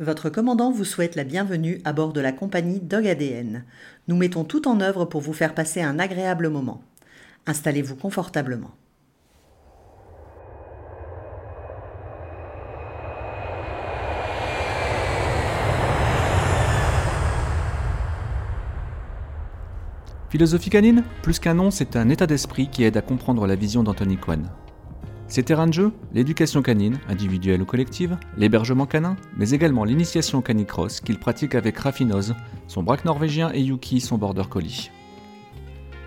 Votre commandant vous souhaite la bienvenue à bord de la compagnie Dog ADN. Nous mettons tout en œuvre pour vous faire passer un agréable moment. Installez-vous confortablement. Philosophie canine Plus qu'un nom, c'est un état d'esprit qui aide à comprendre la vision d'Anthony Kwan. Ses terrains de jeu L'éducation canine, individuelle ou collective, l'hébergement canin, mais également l'initiation canicross qu'il pratique avec Raffinose, son braque norvégien et Yuki, son border collie.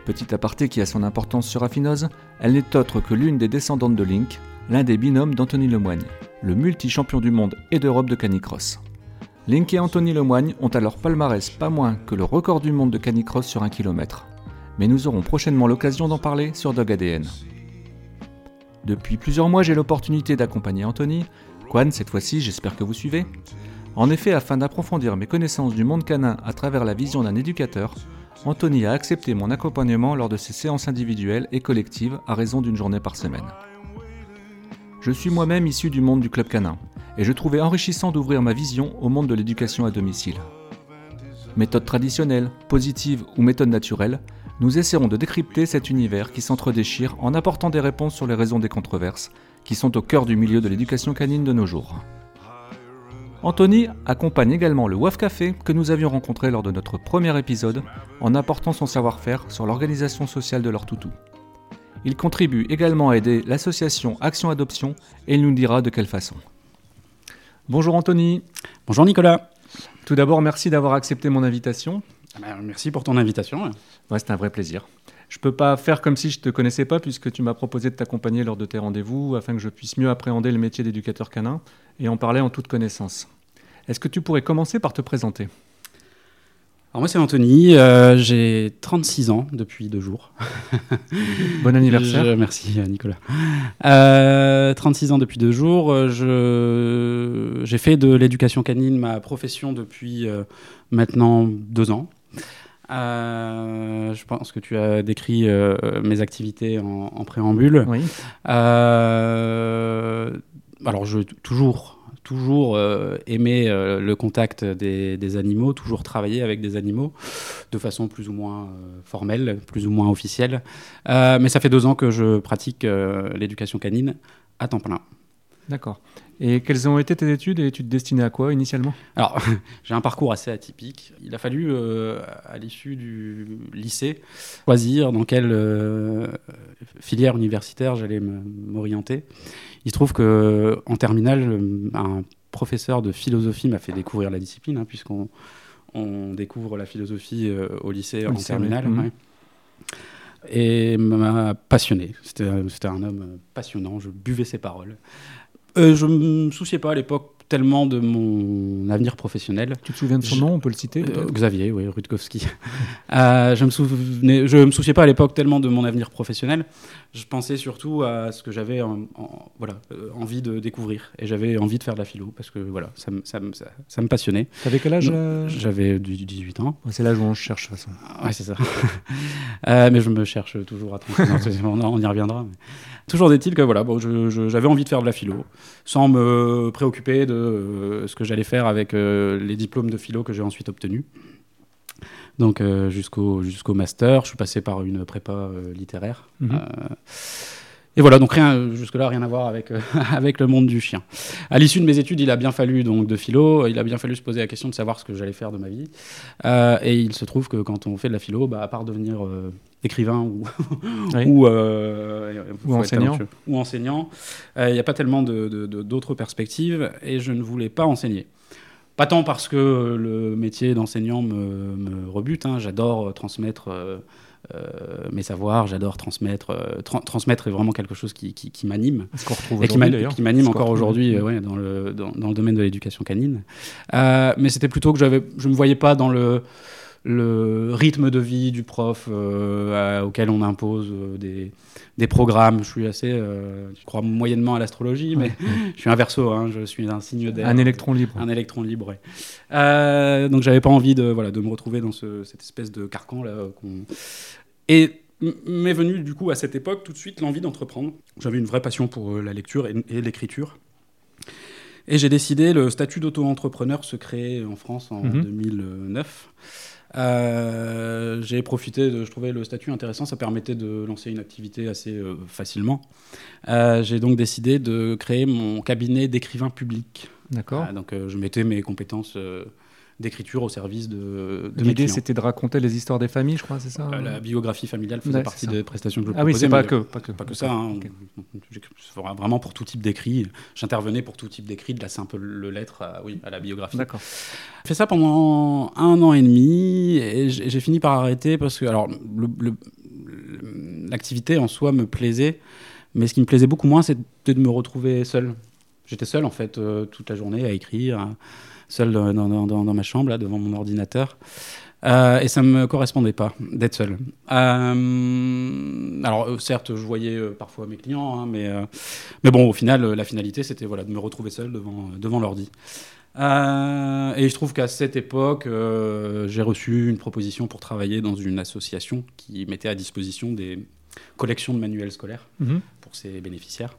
Petit aparté qui a son importance sur Raffinose, elle n'est autre que l'une des descendantes de Link, l'un des binômes d'Anthony Lemoigne, le multi-champion du monde et d'Europe de canicross. Link et Anthony Lemoigne ont alors palmarès pas moins que le record du monde de canicross sur un kilomètre. Mais nous aurons prochainement l'occasion d'en parler sur Dog ADN. Depuis plusieurs mois, j'ai l'opportunité d'accompagner Anthony. Quan, cette fois-ci, j'espère que vous suivez. En effet, afin d'approfondir mes connaissances du monde canin à travers la vision d'un éducateur, Anthony a accepté mon accompagnement lors de ses séances individuelles et collectives à raison d'une journée par semaine. Je suis moi-même issu du monde du club canin, et je trouvais enrichissant d'ouvrir ma vision au monde de l'éducation à domicile. Méthode traditionnelle, positive ou méthode naturelle, nous essaierons de décrypter cet univers qui s'entredéchire en apportant des réponses sur les raisons des controverses qui sont au cœur du milieu de l'éducation canine de nos jours. Anthony accompagne également le WAF Café que nous avions rencontré lors de notre premier épisode en apportant son savoir-faire sur l'organisation sociale de leur toutou. Il contribue également à aider l'association Action Adoption et il nous dira de quelle façon. Bonjour Anthony. Bonjour Nicolas. Tout d'abord, merci d'avoir accepté mon invitation. Ben, merci pour ton invitation. Ouais, c'est un vrai plaisir. Je peux pas faire comme si je te connaissais pas puisque tu m'as proposé de t'accompagner lors de tes rendez-vous afin que je puisse mieux appréhender le métier d'éducateur canin et en parler en toute connaissance. Est-ce que tu pourrais commencer par te présenter? Alors moi c'est Anthony, euh, j'ai 36 ans depuis deux jours. Bon anniversaire. merci Nicolas. Euh, 36 ans depuis deux jours. Je, j'ai fait de l'éducation canine ma profession depuis euh, maintenant deux ans. Euh, je pense que tu as décrit euh, mes activités en, en préambule. Oui. Euh, alors, je toujours, toujours aimé le contact des, des animaux, toujours travailler avec des animaux de façon plus ou moins formelle, plus ou moins officielle. Mais ça fait deux ans que je pratique l'éducation canine à temps plein. D'accord. Et quelles ont été tes études et tu te destinais à quoi initialement? Alors, j'ai un parcours assez atypique. Il a fallu, euh, à l'issue du lycée, choisir dans quelle euh, filière universitaire j'allais m'orienter. Il se trouve que en terminale, un professeur de philosophie m'a fait découvrir la discipline, hein, puisqu'on on découvre la philosophie euh, au lycée Au en lycée, terminale. oui. Ouais. Et m'a passionné. C'était un homme passionnant. Je buvais ses paroles. Euh, je me souciais pas à l'époque tellement de mon avenir professionnel. Tu te souviens de son Je- nom On peut le citer Euh, Xavier, oui, Rutkowski. Euh, je me souvenais, je me souciais pas à l'époque tellement de mon avenir professionnel. Je pensais surtout à ce que j'avais en- en- voilà, euh, envie de découvrir. Et j'avais envie de faire de la philo parce que voilà, ça, me- ça, ça, ça me passionnait. T'avais quel âge J'avais du- du 18 ans. Ouais, C'est l'âge où on cherche de toute façon. Ouais, c'est ça. Euh, mais je me cherche toujours à 30 ans. C'est- on, on y reviendra. mais- Toujours est-il que voilà, bon, j'avais envie de faire de la philo, sans me préoccuper de euh, ce que j'allais faire avec euh, les diplômes de philo que j'ai ensuite obtenus. Donc euh, jusqu'au jusqu'au master, je suis passé par une prépa littéraire. Mhm. Et voilà, donc rien, jusque-là, rien à voir avec, euh, avec le monde du chien. À l'issue de mes études, il a bien fallu, donc de philo, il a bien fallu se poser la question de savoir ce que j'allais faire de ma vie. Euh, et il se trouve que quand on fait de la philo, bah, à part devenir euh, écrivain ou, Oui. ou, Ou faut être enseignant. talentueux, ou enseignant, il n'y a pas tellement de- de- de- d'autres perspectives et je ne voulais pas enseigner. Pas tant parce que le métier d'enseignant me, me rebute, hein, j'adore transmettre euh, mes savoirs, j'adore transmettre. euh, tra- transmettre est vraiment quelque chose qui, qui- qui m'anime Ce qu'on retrouve aujourd'hui qui m'anime encore aujourd'hui euh, ouais, dans, le, dans, dans le domaine de l'éducation canine. Mais c'était plutôt que je ne me voyais pas dans le, le rythme de vie du prof euh, à- auquel on impose euh, des, des programmes. Je suis assez, euh, je crois moyennement à l'astrologie, mais je suis un verso, hein, je suis un signe d'air. Un électron libre. Un électron libre, ouais. Euh, donc j'avais pas envie de, voilà, de me retrouver dans ce- cette espèce de carcan là. Et m'est venue du coup à cette époque tout de suite l'envie d'entreprendre. J'avais une vraie passion pour la lecture et, et l'écriture. Et j'ai décidé, le statut d'auto-entrepreneur se créer en France en Mhm. 2009. Euh, j'ai profité, de, je trouvais le statut intéressant, ça permettait de lancer une activité assez euh, facilement. Euh, j'ai donc décidé de créer mon cabinet d'écrivain public. D'accord. Donc je mettais mes compétences d'écriture au service de, L'idée, c'était de raconter les histoires des familles, je crois, c'est ça Euh, la biographie familiale faisait Ouais, partie des prestations que je Ah oui, proposais, c'est pas que, pas que. pas que ça. hein. Vraiment pour tout type d'écrit. J'intervenais pour tout type d'écrit, de la simple lettre à, oui, à la biographie. D'accord. J'ai fait ça pendant un an et demi et j'ai fini par arrêter parce que alors l'activité en soi me plaisait, mais ce qui me plaisait beaucoup moins, c'était de me retrouver seul. J'étais seul en fait euh, toute la journée à écrire, euh, seul dans, dans- dans- dans ma chambre là, devant mon ordinateur. Euh, et ça me correspondait pas d'être seul. Euh, alors euh, certes, je voyais euh, parfois mes clients, hein, mais mais bon, au final, la finalité, c'était voilà de me retrouver seul devant devant l'ordi. Et je trouve qu'à cette époque, j'ai reçu une proposition pour travailler dans une association qui mettait à disposition des collections de manuels scolaires Mhm. pour ses bénéficiaires.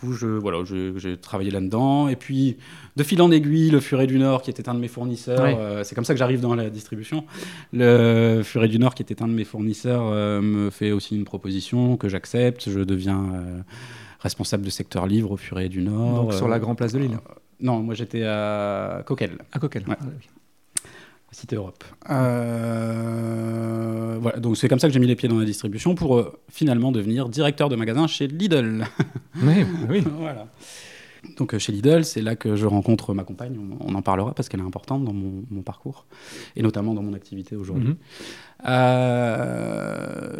Coup, je, voilà, j'ai travaillé là-dedans. Et puis, de fil en aiguille, le Furet du Nord, qui était un de mes fournisseurs, Ouais. euh, c'est comme ça que j'arrive dans la distribution. Le Furet du Nord, qui était un de mes fournisseurs, euh, me fait aussi une proposition que j'accepte. Je deviens euh, responsable de secteur livre au Furet du Nord. Donc sur la Grand Place de Lille. non, moi j'étais à Coquel, À Coquel. Ouais. Ah oui. Cité Europe. Euh, voilà, donc c'est comme ça que j'ai mis les pieds dans la distribution pour euh, finalement devenir directeur de magasin chez Lidl. Oui, oui. voilà. Donc euh, chez Lidl, c'est là que je rencontre ma compagne. On, on en parlera parce qu'elle est importante dans mon, mon parcours et notamment dans mon activité aujourd'hui. Mhm. Euh,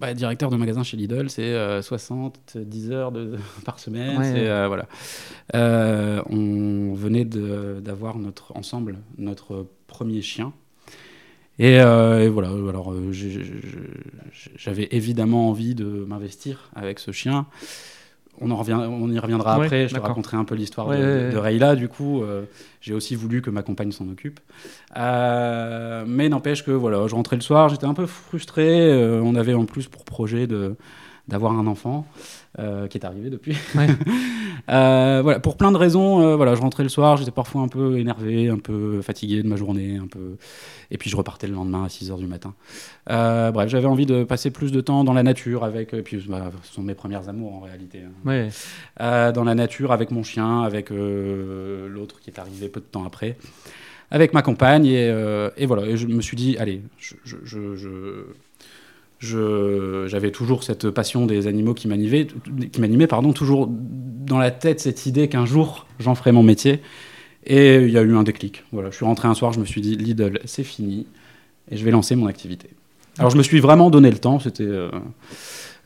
bah, directeur de magasin chez Lidl, c'est euh, 70 heures de, par semaine. Ouais, euh, voilà. On venait d'avoir notre ensemble notre premier chien. Et, euh, et voilà, alors euh, j'avais évidemment envie de m'investir avec ce chien. On, en revient, on y reviendra Ouais, après. Je te raconterai un peu l'histoire Ouais, de, ouais, de. Rayla. Du coup, euh, j'ai aussi voulu que ma compagne s'en occupe. Euh, mais n'empêche que voilà, je rentrais le soir, j'étais un peu frustré. euh, on avait en plus pour projet de d'avoir un enfant euh, qui est arrivé depuis. Ouais. Euh, voilà, pour plein de raisons. euh, voilà, je rentrais le soir, j'étais parfois un peu énervé, un peu fatigué de ma journée, un peu. Et puis je repartais le lendemain à 6 heures du matin. Bref, j'avais envie de passer plus de temps dans la nature avec. Et puis, bah, ce sont mes premières amours en réalité. hein. Ouais. Dans la nature avec mon chien, avec l'autre qui est arrivé peu de temps après, avec ma compagne. Et, euh, et voilà, et je me suis dit, allez, je- j'avais toujours cette passion des animaux qui m'animait, qui m'animait, pardon, toujours dans la tête cette idée qu'un jour j'en ferais mon métier. Et il y a eu un déclic. Voilà, je suis rentré un soir, je me suis dit, Lidl, c'est fini, et je vais lancer mon activité. Alors je me suis vraiment donné le temps, c'était... euh,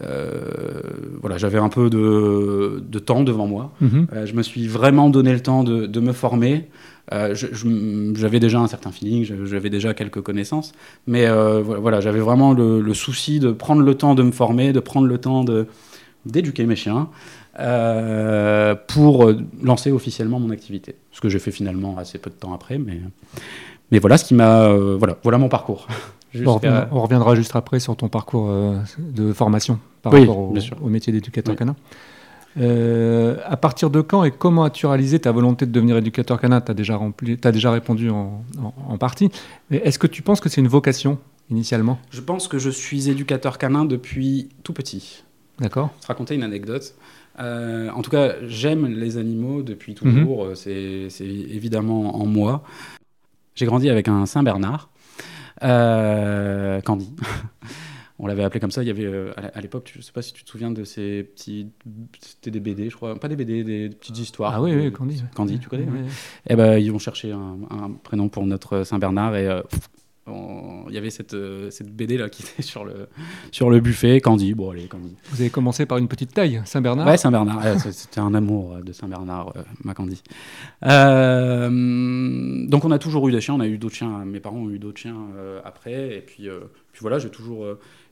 euh, voilà, j'avais un peu de, de temps devant moi. Mhm. Euh, je me suis vraiment donné le temps de, de me former. Euh, j'avais déjà un certain feeling, j'avais déjà quelques connaissances, mais euh, vo- voilà, j'avais vraiment le, le souci de prendre le temps de me former, de prendre le temps d'éduquer mes chiens euh, pour lancer officiellement mon activité. Ce que j'ai fait finalement assez peu de temps après, mais mais voilà ce qui m'a voilà voilà mon parcours. Bon, on reviendra juste après sur ton parcours de formation par Oui, rapport au métier d'éducateur Oui. canin. Euh, à partir de quand et comment as-tu réalisé ta volonté de devenir éducateur canin? Tu as, déjà rempli- t'as déjà répondu en, en- en partie. Est-ce que tu penses que c'est une vocation initialement? Je pense que je suis éducateur canin depuis tout petit. D'accord te raconter une anecdote. Euh, en tout cas, j'aime les animaux depuis toujours. Euh, C'est c'est évidemment en moi. J'ai grandi avec un Saint-Bernard, euh, Candy. On l'avait appelé comme ça. Il y avait euh, à l'époque, je ne sais pas si tu te souviens de ces petits, c'était des BD, je crois, pas des BD, des petites histoires. Ah oui, oui, Candy. Candy, tu connais Ouais, ouais. Eh ben, ils ont cherché un, un prénom pour notre Saint-Bernard et euh, il y avait cette, euh, cette BD là qui était sur le, sur le buffet. Candy, bon allez, Candy. Vous avez commencé par une petite taille, Saint-Bernard Ouais, Saint-Bernard. Ouais, C'était un amour de Saint-Bernard, euh, Macandie. Euh, donc on a toujours eu des chiens. On a eu d'autres chiens. Mes parents ont eu d'autres chiens après. Et puis, puis voilà, j'ai toujours.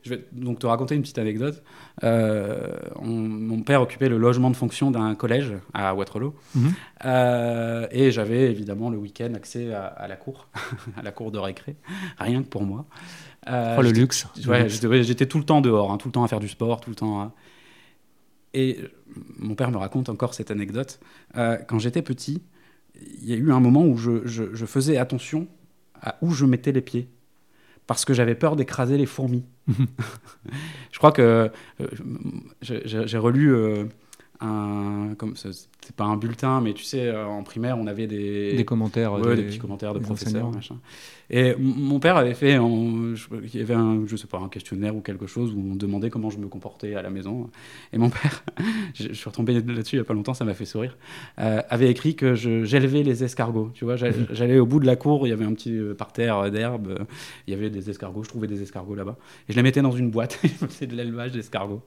Je vais donc te raconter une petite anecdote. Euh, on- mon père occupait le logement de fonction d'un collège à Waterloo. Mhm. Euh, et j'avais évidemment le week-end accès à, à la cour, à la cour de récré, rien que pour moi. Euh, Oh, le luxe. Ouais, j'étais tout le temps dehors, hein, tout le temps à faire du sport, tout le temps à... Et mon père me raconte encore cette anecdote. Euh, quand j'étais petit, il y a eu un moment où je, je- je faisais attention à où je mettais les pieds. Parce que j'avais peur d'écraser les fourmis. je crois que euh, j'ai relu euh, un. Comme, c'est pas un bulletin, mais tu sais, euh, en primaire, on avait des. Des commentaires. Ouais, des, des petits commentaires de professeurs, machin. Et mon père avait fait, il y avait un, je sais pas, un questionnaire ou quelque chose où on demandait comment je me comportais à la maison. Et mon père, je, suis retombé là-dessus il y a pas longtemps, ça m'a fait sourire, euh, avait écrit que j'élevais les escargots. Tu vois, j'allais au bout de la cour, il y avait un petit euh, parterre d'herbe, il y avait des escargots, je trouvais des escargots là-bas, et je les mettais dans une boîte. C'est de l'élevage d'escargots.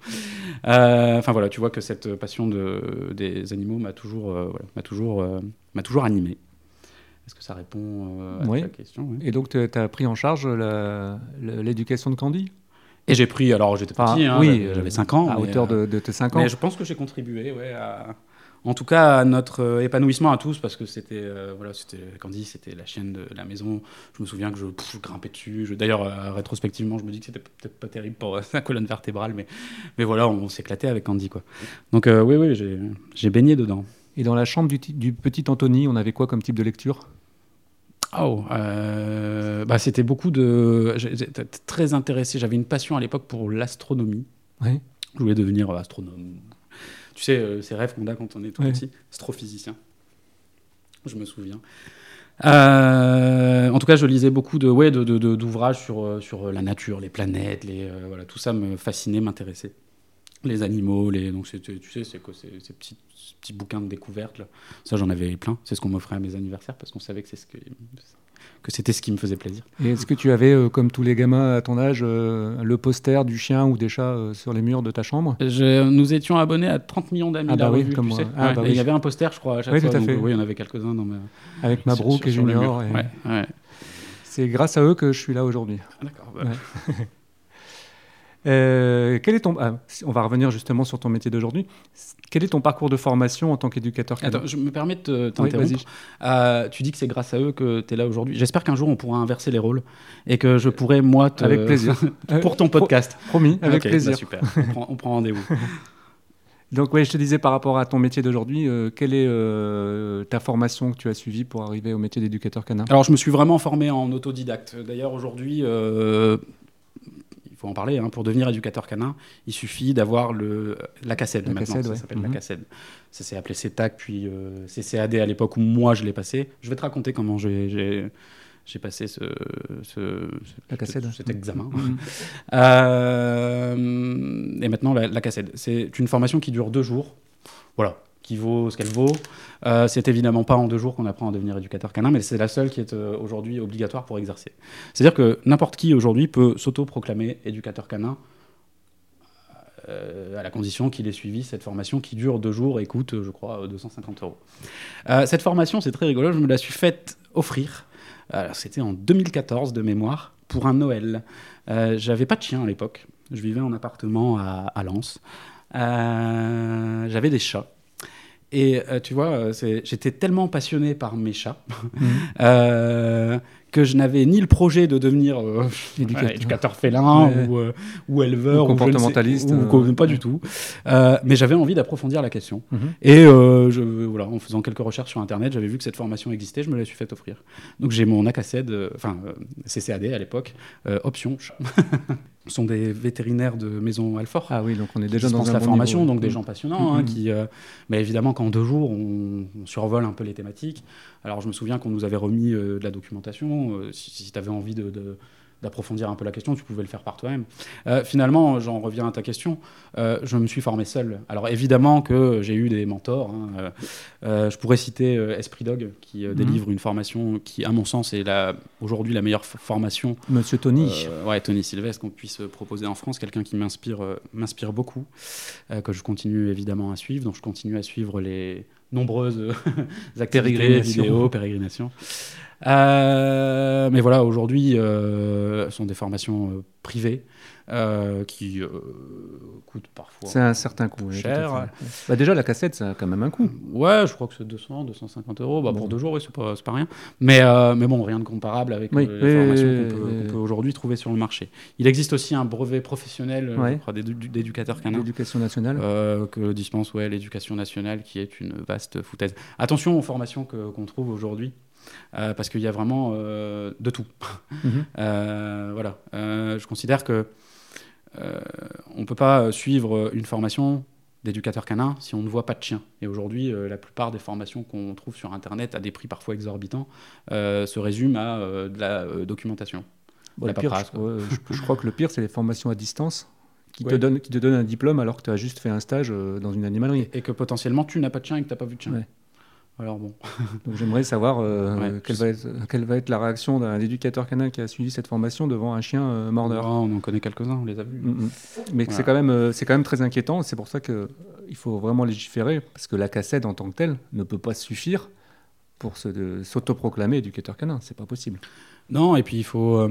Euh, Enfin voilà, tu vois que cette passion de, des animaux m'a toujours, euh, voilà, m'a toujours, euh, m'a toujours animé. Est-ce que ça répond euh, à Oui. ta question oui. Et donc, tu as pris en charge l'éducation de Candy? Et j'ai pris, alors j'étais petit, hein, oui, j'avais- euh, j'avais 5 ans. À mais, hauteur de, de tes 5 ans. Mais je pense que j'ai contribué, ouais, à- en tout cas à notre euh, épanouissement à tous, parce que c'était, euh, voilà, c'était Candy, c'était la chienne de la maison. Je me souviens que je, pff, je grimpais dessus. Je- D'ailleurs, euh, rétrospectivement, je me dis que c'était peut-être pas terrible pour sa colonne vertébrale, mais, mais voilà, on, s'éclatait avec Candy, quoi. Donc euh, oui, oui, j'ai, j'ai baigné dedans. Et dans la chambre du, ti- du petit Anthony, on avait quoi comme type de lecture? Oh, euh, bah, c'était beaucoup de. J'étais très intéressé. J'avais une passion à l'époque pour l'astronomie. Oui. Je voulais devenir astronome. Tu sais, euh, ces rêves qu'on a quand on est tout Ouais. petit, astrophysicien. Je me souviens. Euh, en tout cas, je lisais beaucoup de, ouais, d'ouvrages sur, euh, sur la nature, les planètes, les, euh, voilà, tout ça me fascinait, m'intéressait. Les animaux, les, donc c'était- tu sais, c'est quoi, ces, ces petits, ces petits bouquins de découverte. Là. Ça, j'en avais plein. C'est ce qu'on m'offrait à mes anniversaires parce qu'on savait que, c'est ce que, que c'était ce qui me faisait plaisir. Et est-ce que tu avais, euh, comme tous les gamins à ton âge, euh, le poster du chien ou des chats euh, sur les murs de ta chambre? Je- nous étions abonnés à 30 millions d'amis Ah bah oui, revue, comme tu moi. sais. Ah Ouais, bah et. Il y avait un poster, je crois, à chaque Oui, fois. tout à donc, fait. oui, il y en avait quelques-uns dans ma... Avec Mabrouk sur- et Junior et- Ouais, ouais. C'est grâce à eux que je suis là aujourd'hui. D'accord. bah, Ouais. Euh, quel est ton... ah, on va revenir justement sur ton métier d'aujourd'hui. Quel est ton parcours de formation en tant qu'éducateur Attends, je me permets de Oui, t'interrompre. Euh, tu dis que c'est grâce à eux que tu es là aujourd'hui. J'espère qu'un jour on pourra inverser les rôles et que je pourrai, moi, te... Avec plaisir. pour ton Euh, pro- podcast. Promis, avec Ok, plaisir. bah, super. On prend, rendez-vous. Donc oui, je te disais par rapport à ton métier d'aujourd'hui, euh, quelle est euh, ta formation que tu as suivie pour arriver au métier d'éducateur canin? Alors, je me suis vraiment formé en autodidacte. D'ailleurs, aujourd'hui, euh, faut en parler, hein, pour devenir éducateur canin, il suffit d'avoir le, la La maintenant. Ça ouais. s'appelle la Mhm. Ça s'est appelé CETAC, puis euh, CCAD à l'époque où moi je l'ai passé. Je vais te raconter comment j'ai- passé ce, ce- La CACED. cet examen. Mhm. Euh, et maintenant, la, la CACED. C'est une formation qui dure deux jours. Voilà, qui vaut ce qu'elle vaut. Euh, c'est évidemment pas en deux jours qu'on apprend à devenir éducateur canin, mais c'est la seule qui est euh, aujourd'hui obligatoire pour exercer. C'est-à-dire que n'importe qui aujourd'hui peut s'auto-proclamer éducateur canin euh, à la condition qu'il ait suivi cette formation qui dure deux jours et coûte, je crois, euh, 250 euros. Cette formation, c'est très rigolo, je me la suis faite offrir. C'était en 2014 de mémoire pour un Noël. J'avais pas de chien à l'époque. Je vivais en appartement à, Lens. J'avais des chats. Et euh, tu vois, euh, j'étais tellement passionné par mes chats Mhm. euh, que je n'avais ni le projet de devenir euh, Éducateur. félin Ouais. ou, euh, ou éleveur Ou ou je ne sais- comportementaliste, ou- euh, pas ouais. du tout. Euh, mais j'avais envie d'approfondir la question. Mhm. Et euh, je, voilà, en faisant quelques recherches sur Internet, j'avais vu que cette formation existait, je me la suis fait offrir. Donc j'ai mon ACACED, enfin euh, CCAD à l'époque, euh, option chat. Sont des vétérinaires de Maison Alfort. Ah oui, donc on est déjà dans un la bon formation, niveau. donc des gens passionnants, hein, Mhm. qui, euh, mais évidemment qu'en deux jours, on, on survole un peu les thématiques. Alors je me souviens qu'on nous avait remis euh, de la documentation. euh, si tu avais envie de, de- d'approfondir un peu la question, tu pouvais le faire par toi-même. Euh, finalement, j'en reviens à ta question, euh, je me suis formé seul. Alors évidemment que j'ai eu des mentors. hein, euh, je pourrais citer Esprit Dog, qui Mhm. délivre une formation qui, à mon sens, est aujourd'hui la meilleure formation Monsieur Tony. ouais, Tony Sylvestre qu'on puisse proposer en France, quelqu'un qui m'inspire, m'inspire beaucoup, que je continue évidemment à suivre. Donc je continue à suivre les nombreuses euh, activités, vidéos, pérégrinations. Euh, mais voilà, aujourd'hui, euh, ce sont des formations privés euh, qui euh, coûtent parfois. C'est un certain coût. cher. Bah, déjà, la cassette, ça a quand même un coût. Ouais, je crois que c'est 200, 250 euros. Bah, Bon. Pour deux jours, oui, c'est pas, rien. Mais, euh, mais bon, rien de comparable avec Oui, les formations qu'on peut, aujourd'hui trouver sur le marché. Il existe aussi un brevet professionnel Ouais. d'éducateur canin. L'éducation nationale. que dispense ouais, l'éducation nationale, qui est une vaste foutaise. Attention aux formations qu'on trouve aujourd'hui, euh, parce qu'il y a vraiment euh, de tout. Mhm. Euh, voilà. Je considère que euh, on peut pas suivre une formation d'éducateur canin si on ne voit pas de chien. Et aujourd'hui, euh, la plupart des formations qu'on trouve sur Internet à des prix parfois exorbitants euh, se résument à euh, de la documentation. Bon, la le pire, paperasse, je, ouais, je- je crois que le pire, c'est les formations à distance qui, te donnent, qui te donnent un diplôme alors que tu as juste fait un stage dans une animalerie. Et que potentiellement tu n'as pas de chien et que tu n'as pas vu de chien. Ouais. Alors bon. Donc j'aimerais savoir euh, Ouais, quelle, va être, quelle va être la réaction d'un éducateur canin qui a suivi cette formation devant un chien euh, mordeur. Ah, on en connaît quelques-uns, on les a vus. Mm, mm. Mais Voilà. c'est quand même euh, c'est quand même très inquiétant. C'est pour ça que il faut vraiment légiférer parce que la cassette en tant que telle ne peut pas suffire pour s'autoproclamer éducateur canin. C'est pas possible. Non, et puis il faut.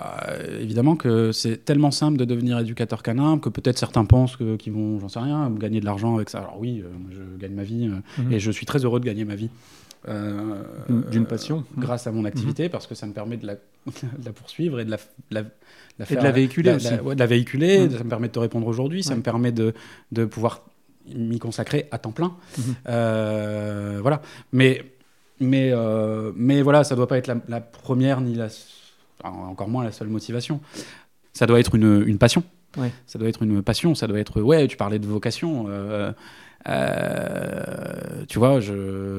Euh, évidemment que c'est tellement simple de devenir éducateur canin que peut-être certains pensent que- qu'ils vont, j'en sais rien, gagner de l'argent avec ça. Alors oui, euh, je gagne ma vie euh, Mhm. et je suis très heureux de gagner ma vie. D'une passion. grâce à mon activité parce que ça me permet de la, de la poursuivre et de la, la, la Et de la véhiculer aussi. ouais, de la véhiculer, Mhm. ça me permet de te répondre aujourd'hui, ça Ouais. me permet de, de pouvoir m'y consacrer à temps plein. Mhm. Voilà. Mais, mais, mais voilà, ça doit pas être la, première ni la, encore moins la seule motivation. Ça doit être une, une passion. Ouais. Ça doit être une passion. Ça doit être. Ouais, tu parlais de vocation. euh, euh, tu vois, je,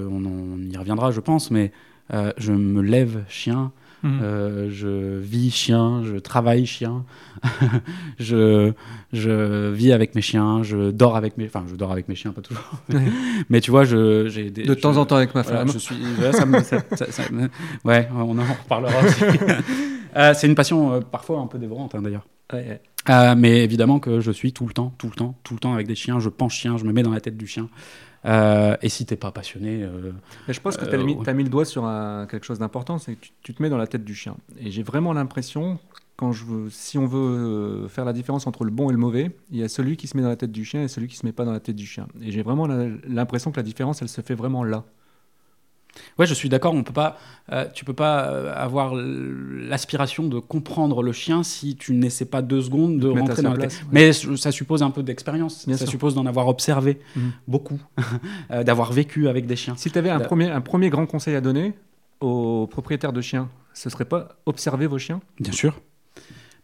on, on y reviendra, je pense, mais euh, je me lève chien. Euh, je vis chien, je travaille chien, je, je vis avec mes chiens, je dors avec mes, enfin je dors avec mes chiens pas toujours, Ouais. mais tu vois je j'ai des, De temps je- en temps avec ma voilà, femme. je suis, ouais, ça me- ça- ça- ça me- ouais, on en reparlera aussi. Euh, c'est une passion euh, parfois un peu dévorante hein, d'ailleurs. Ouais, ouais. Euh, mais évidemment que je suis tout le temps, tout le temps, tout le temps avec des chiens. Je pense chien, je me mets dans la tête du chien. Euh, et si t'es pas passionné, euh, Mais je pense que tu as, mis, ouais. t'as mis le doigt sur un- quelque chose d'important, c'est que tu, tu te mets dans la tête du chien. Et j'ai vraiment l'impression, quand je veux, si on veut faire la différence entre le bon et le mauvais, il y a celui qui se met dans la tête du chien et celui qui se met pas dans la tête du chien. Et j'ai vraiment l'impression que la différence, elle se fait vraiment là. Ouais, je suis d'accord. On peut pas, euh, tu peux pas euh, avoir l'aspiration de comprendre le chien si tu n'essaies pas deux secondes de rentrer dans la place, ouais. Mais ça suppose un peu d'expérience. Ça sûr. suppose d'en avoir observé Mhm. beaucoup, euh, d'avoir vécu avec des chiens. Si tu avais un premier, un premier grand conseil à donner aux propriétaires de chiens, ce serait pas observer vos chiens? Bien sûr.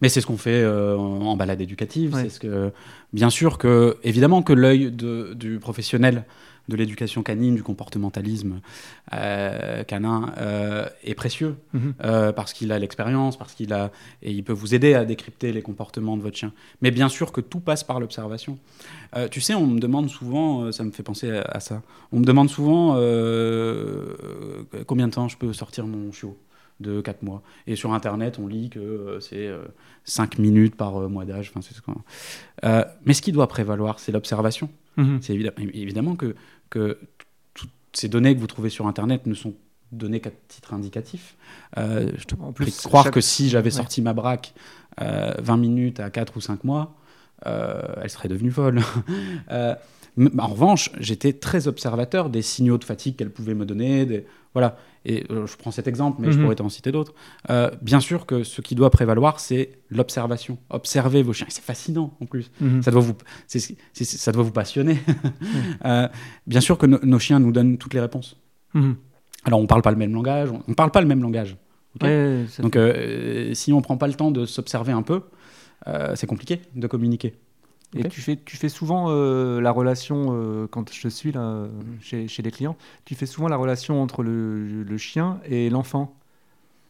Mais c'est ce qu'on fait euh, en balade éducative. Ouais. C'est ce que, bien sûr que, évidemment que l'œil du professionnel de l'éducation canine, du comportementalisme euh, canin euh, est précieux Mhm. euh, parce qu'il a l'expérience, parce qu'il a et il peut vous aider à décrypter les comportements de votre chien. Mais bien sûr que tout passe par l'observation. Euh, tu sais, on me demande souvent, euh, ça me fait penser à, à ça. On me demande souvent euh, euh, combien de temps je peux sortir mon chiot de 4 mois. Et sur Internet, on lit que euh, c'est 5 minutes par euh, mois d'âge. Enfin, c'est ce Euh, mais ce qui doit prévaloir, c'est l'observation. C'est évidemment, évidemment que, que toutes ces données que vous trouvez sur Internet ne sont données qu'à titre indicatif. Euh, je te En plus, de croire chaque- que si j'avais Ouais. sorti ma braque euh, 20 minutes à 4 ou 5 mois, euh, elle serait devenue folle. M- en revanche, j'étais très observateur des signaux de fatigue qu'elle pouvait me donner. Des... Voilà. Et euh, je prends cet exemple, mais je Mhm. pourrais t'en citer d'autres. Euh, bien sûr que ce qui doit prévaloir, c'est l'observation. Observer vos chiens. C'est fascinant en plus. Mhm. Ça doit vous, ça doit vous passionner. Euh, bien sûr que no- nos chiens nous donnent toutes les réponses. Mhm. Alors, on parle pas le même langage. On, on parle pas le même langage. Ouais, Donc, si on prend pas le temps de s'observer un peu, c'est compliqué de communiquer. Et tu fais, tu fais souvent euh, la relation, euh, quand je suis là chez, chez les clients, tu fais souvent la relation entre le, le chien et l'enfant?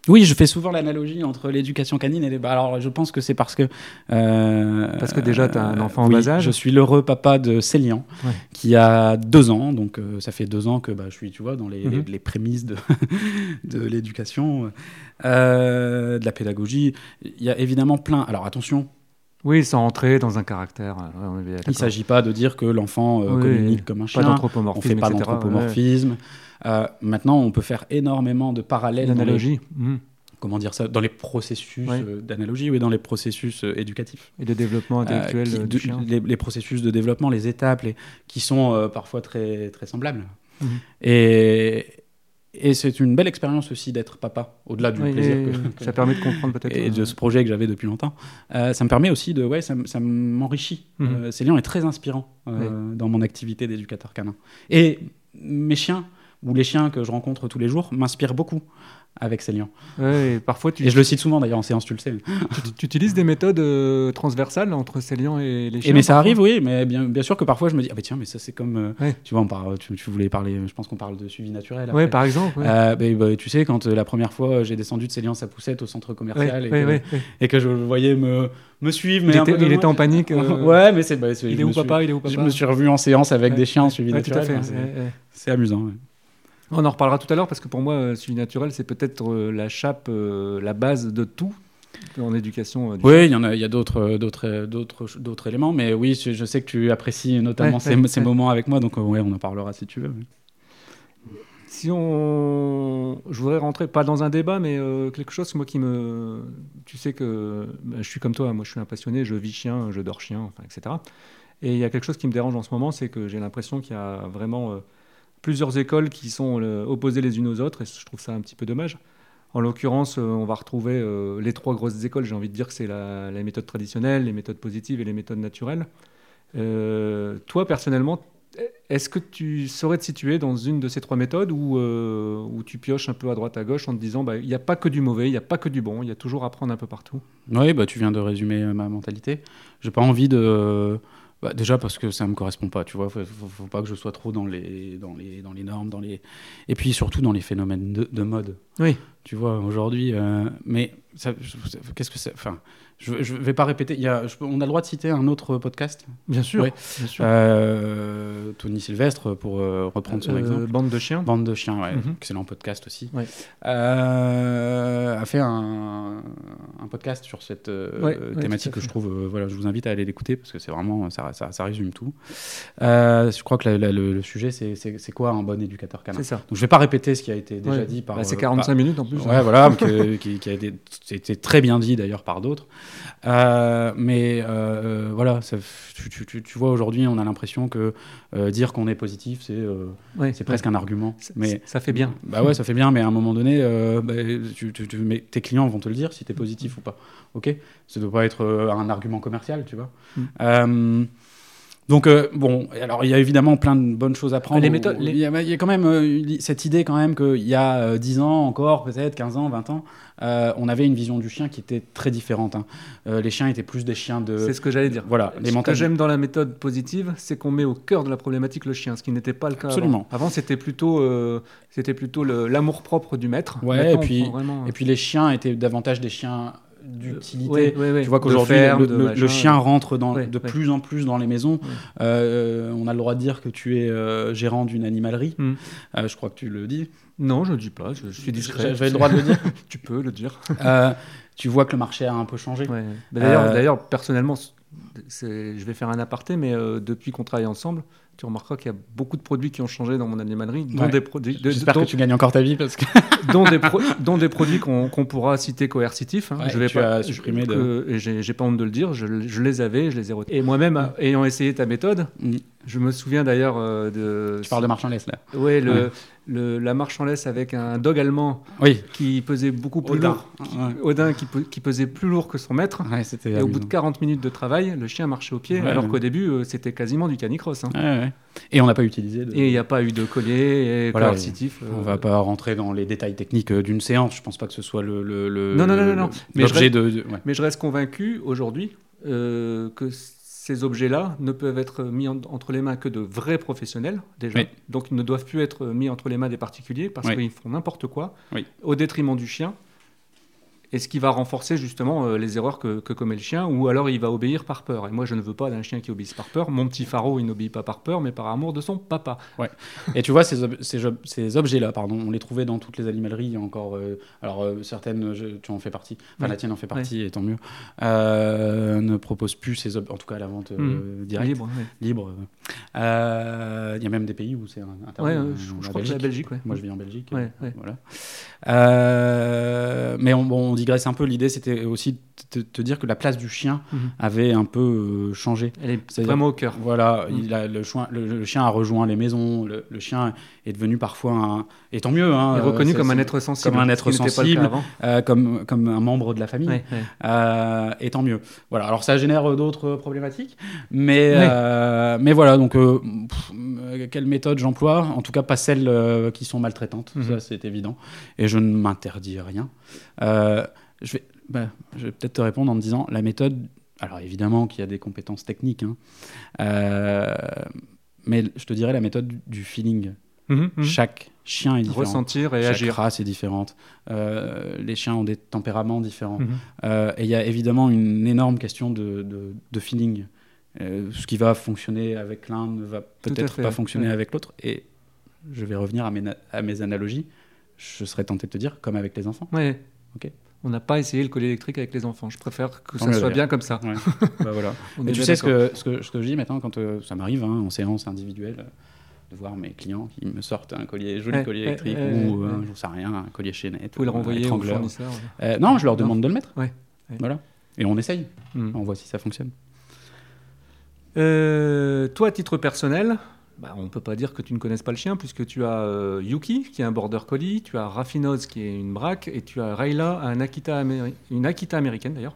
Oui, je fais souvent l'analogie entre l'éducation canine et les. bah, alors, je pense que c'est parce que. euh, Parce que déjà, t'as un enfant en oui, bas âge. Je suis l'heureux papa de Célian, Ouais. qui a deux ans. Donc, euh, ça fait deux ans que bah, je suis, tu vois, dans les, Mhm. les, les prémices de, de l'éducation, euh, de la pédagogie. Il y a évidemment plein. Alors, attention, Oui, sans entrer dans un caractère. euh, ouais, il ne s'agit pas de dire que l'enfant euh, Oui, communique comme un Pas chien. On d'anthropomorphisme, fait pas d'anthropomorphisme. Euh, maintenant, on peut faire énormément de parallèles les, L'analogie. Mhm. comment dire ça, dans les processus Ouais. euh, d'analogie, oui, dans les processus éducatifs. Et de développement intellectuel qui- de- du chien. les, les processus de développement, les étapes, les- qui sont parfois très, très semblables. Mhm. Et, et c'est une belle expérience aussi d'être papa, au-delà du Oui, plaisir et que- ça permet de comprendre peut-être. et euh, de ce projet que j'avais depuis longtemps. Euh, ça me permet aussi de, ouais, ça, ça m'enrichit. Mhm. Euh, Célian est très inspirant euh, dans mon activité d'éducateur canin. Et mes chiens ou les chiens que je rencontre tous les jours m'inspirent beaucoup avec Célian. ouais, et parfois, tu, Et je le cite souvent d'ailleurs en séance, tu le sais. tu- tu utilises des méthodes euh, transversales entre Célian et les chiens. Et mais ça arrive, oui, mais bien, bien sûr que parfois je me dis, ah bah tiens, mais ça c'est comme, euh, Ouais. tu vois, on parle, tu, tu voulais parler, je pense qu'on parle de suivi naturel. Après. par exemple. Ouais. Euh, bah, bah, tu sais, quand la première fois j'ai descendu de Célian sa poussette au centre commercial et, que, et je le voyais me, me suivre, mais Il un était, peu de il était loin. en panique. ouais, mais c'est. bah, Il est où suis- papa Il est où papa Je me suis revu en séance avec des chiens en suivi naturel. C'est amusant. On en reparlera tout à l'heure parce que pour moi, euh, suivi naturel, c'est peut-être euh, la chape, euh, la base de tout en éducation. euh, du Oui, il y en a, il y a d'autres, euh, d'autres, euh, d'autres, d'autres éléments, mais oui, je, je sais que tu apprécies notamment Ouais, ces, ouais, ces ouais. moments avec moi, donc euh, ouais, on en parlera si tu veux. Si on, je voudrais rentrer pas dans un débat, mais euh, quelque chose moi qui me, tu sais que bah, je suis comme toi, moi je suis un passionné, je vis chien, je dors chien, enfin, etc. Et il y a quelque chose qui me dérange en ce moment, c'est que j'ai l'impression qu'il y a vraiment euh, plusieurs écoles qui sont euh, opposées les unes aux autres, et je trouve ça un petit peu dommage. En l'occurrence, euh, on va retrouver euh, les trois grosses écoles. J'ai envie de dire que c'est la, méthode traditionnelle, les méthodes positives et les méthodes naturelles. Toi, personnellement, est-ce que tu saurais te situer dans une de ces trois méthodes où, euh, où tu pioches un peu à droite à gauche en te disant bah, il n'y a pas que du mauvais, il n'y a pas que du bon, il y a toujours à prendre un peu partout? Oui, bah, tu viens de résumer ma mentalité. J'ai pas envie de. Bah, déjà parce que ça me correspond pas, tu vois. Faut, faut, faut pas que je sois trop dans les, dans les, dans les normes, dans les. Et puis surtout dans les phénomènes de, de mode. Oui. Tu vois, aujourd'hui. euh, mais ça- ça- qu'est-ce que c'est Enfin, je, je vais pas répéter. Il y a, je peux- on a le droit de citer un autre podcast? Bien sûr. Ouais. bien sûr. Euh, Tony Sylvestre, pour euh, reprendre son Euh, exemple. Bande de chiens. Bande de chiens, ouais, Mhm. excellent podcast aussi. Ouais. A fait un, un podcast sur cette Ouais, ouais, thématique que je trouve. voilà, je vous invite à aller l'écouter parce que c'est vraiment ça, ça, ça résume tout. Je crois que la- la- le, le sujet c'est quoi un bon éducateur canin? C'est ça. Donc je vais pas répéter ce qui a été déjà Ouais. dit par. Bah, c'est euh, 45 minutes en plus. Ouais, hein. voilà, que- qui, qui a été, c'était très bien dit d'ailleurs par d'autres. Euh, mais euh, voilà, ça- tu, tu- tu- tu vois, aujourd'hui, on a l'impression que euh, dire qu'on est positif, c'est euh, Ouais, c'est presque un argument. Ça- Mais ça fait bien. bah ouais, ça fait bien, mais à un moment donné, euh, bah, tu- mais tes clients vont te le dire si tu es positif ou pas. Ok? Ça ne doit pas être euh, un argument commercial, tu vois? Mm. Donc, euh, bon, alors il y a évidemment plein de bonnes choses à prendre. Les méthodes- Il y a, il y a quand même euh, cette idée, quand même, qu'il y a euh, 10 ans encore, peut-être 15 ans, 20 ans, euh, on avait une vision du chien qui était très différente. hein. Les chiens étaient plus des chiens de. C'est ce que j'allais dire. Voilà, les Ce que j'aime dans la méthode positive, c'est qu'on met au cœur de la problématique le chien, ce qui n'était pas le cas Absolument. avant. Avant, c'était plutôt, c'était plutôt l'amour propre du maître. Ouais, Maintenant, et puis- vraiment- Et puis les chiens étaient davantage des chiens d'utilité. Ouais, ouais, ouais. Tu vois qu'aujourd'hui, le, chien rentre dans, de plus en plus dans les maisons. Euh, on a le droit de dire que tu es euh, gérant d'une animalerie. Hmm. Euh, je crois que tu le dis. Non, je ne dis pas, je, je suis discret. J'avais le droit de le dire. tu peux le dire. Tu vois que le marché a un peu changé. Bah, D'ailleurs, personnellement, je vais faire un aparté, mais depuis qu'on travaille ensemble, tu remarqueras qu'il y a beaucoup de produits qui ont changé dans mon animalerie, dont Ouais. des produits, de- J'espère que tu gagnes encore ta vie parce que. dont des, pro- dont des produits qu'on pourra citer coercitifs. hein. Ouais, je vais pas as supprimé de- et j'ai pas honte de le dire. Je, je les avais, je les ai retenus. Et moi-même, ayant essayé ta méthode, Mm. je me souviens d'ailleurs euh, de. Tu parles de marchandise là. Ouais, le. Le- la marche en laisse avec un dog allemand Oui. qui pesait beaucoup plus Odin. lourd. qui- Odin qui, pe- qui pesait plus lourd que son maître. Ouais. Et au bout de amusant. 40 minutes de travail, le chien marchait au pied, Ouais, alors ouais. qu'au début, euh, c'était quasiment du canicross. hein. Ouais, ouais. Et on n'a pas utilisé. De... Et il n'y a pas eu de collier et Voilà, coercitif. On euh, va pas rentrer dans les détails techniques euh, d'une séance. Je pense pas que ce soit le. le, le- Non, non, non, non, le- non. Mais je de. de- ouais. Mais je reste convaincu aujourd'hui euh, que ces objets-là ne peuvent être mis en- entre les mains que de vrais professionnels, déjà. Oui. Donc ils ne doivent plus être mis entre les mains des particuliers parce Oui. qu'ils font n'importe quoi Oui. au détriment du chien. Et ce qui va renforcer justement euh, les erreurs que, que commet le chien, ou alors il va obéir par peur. Et moi, je ne veux pas d'un chien qui obéisse par peur. Mon petit Faro, il n'obéit pas par peur, mais par amour de son papa. Et tu vois, ces, ob- ces, ob- ces objets-là, pardon, on les trouvait dans toutes les animaleries. Encore, euh, alors euh, certaines, je- tu en fais partie, enfin la tienne en fait partie, et tant mieux, ne proposent plus ces objets, en tout cas à la vente Mhm. directe, Libre, ouais. libre. Euh. Euh, Il y a même des pays où c'est interdit. Ouais, euh, je, crois que c'est la Belgique, ouais. Moi, je vis en Belgique. Ouais. Voilà. Euh, mais on, bon, on digresse un peu. L'idée, c'était aussi de te, dire que la place du chien Mhm. avait un peu euh, changé. Elle est vraiment au cœur. Voilà, Mm. il a, le, chien, le, le chien a rejoint les maisons. Le, le chien est devenu parfois un, et tant mieux. Hein, est reconnu euh, comme un être sensible. comme un être sensible. euh, comme, comme un membre de la famille. Ouais, ouais. Euh, et tant mieux. Voilà. Alors ça génère d'autres problématiques, mais Ouais. euh, mais voilà. Donc euh, pff, euh, quelle méthode j'emploie? En tout cas, pas celles euh, qui sont maltraitantes. Mhm. Ça c'est évident. Et je ne m'interdis rien. Euh, je vais bah, je vais peut-être te répondre en te disant la méthode. Alors évidemment qu'il y a des compétences techniques, hein. Euh, mais je te dirais la méthode du feeling. Mhm, mhm. Chaque chien est différent. Ressentir et Chaque agir. race est différente. Euh, les chiens ont des tempéraments différents. Mhm. Euh, et il y a évidemment une énorme question de, de- de feeling. Euh, ce qui va fonctionner avec l'un ne va peut-être pas fonctionner ouais. avec l'autre. Et je vais revenir à mes, na- à mes analogies. Je serais tenté de te dire, comme avec les enfants. Ouais. Ok. On n'a pas essayé le collier électrique avec les enfants. Je préfère que ça soit bien comme ça. Ouais. bah voilà. Est tu sais ce que, ce, que, ce que je dis maintenant quand ça m'arrive hein, en séance individuelle de voir mes clients qui me sortent un collier, joli Ouais, collier électrique ouais, ou, ouais, euh, j'en sais rien, un collier chaînette. Vous le ou un renvoyer au fournisseur. Euh, non, je leur Non. demande de le mettre. Voilà. Et on essaye. Mhm. On voit si ça fonctionne. Euh, toi, à titre personnel, bah, on ne peut pas dire que tu ne connaisses pas le chien, puisque tu as euh, Yuki, qui est un border collie, tu as Raffinose, qui est une braque, et tu as Rayla, un Akita Améri- une Akita américaine d'ailleurs.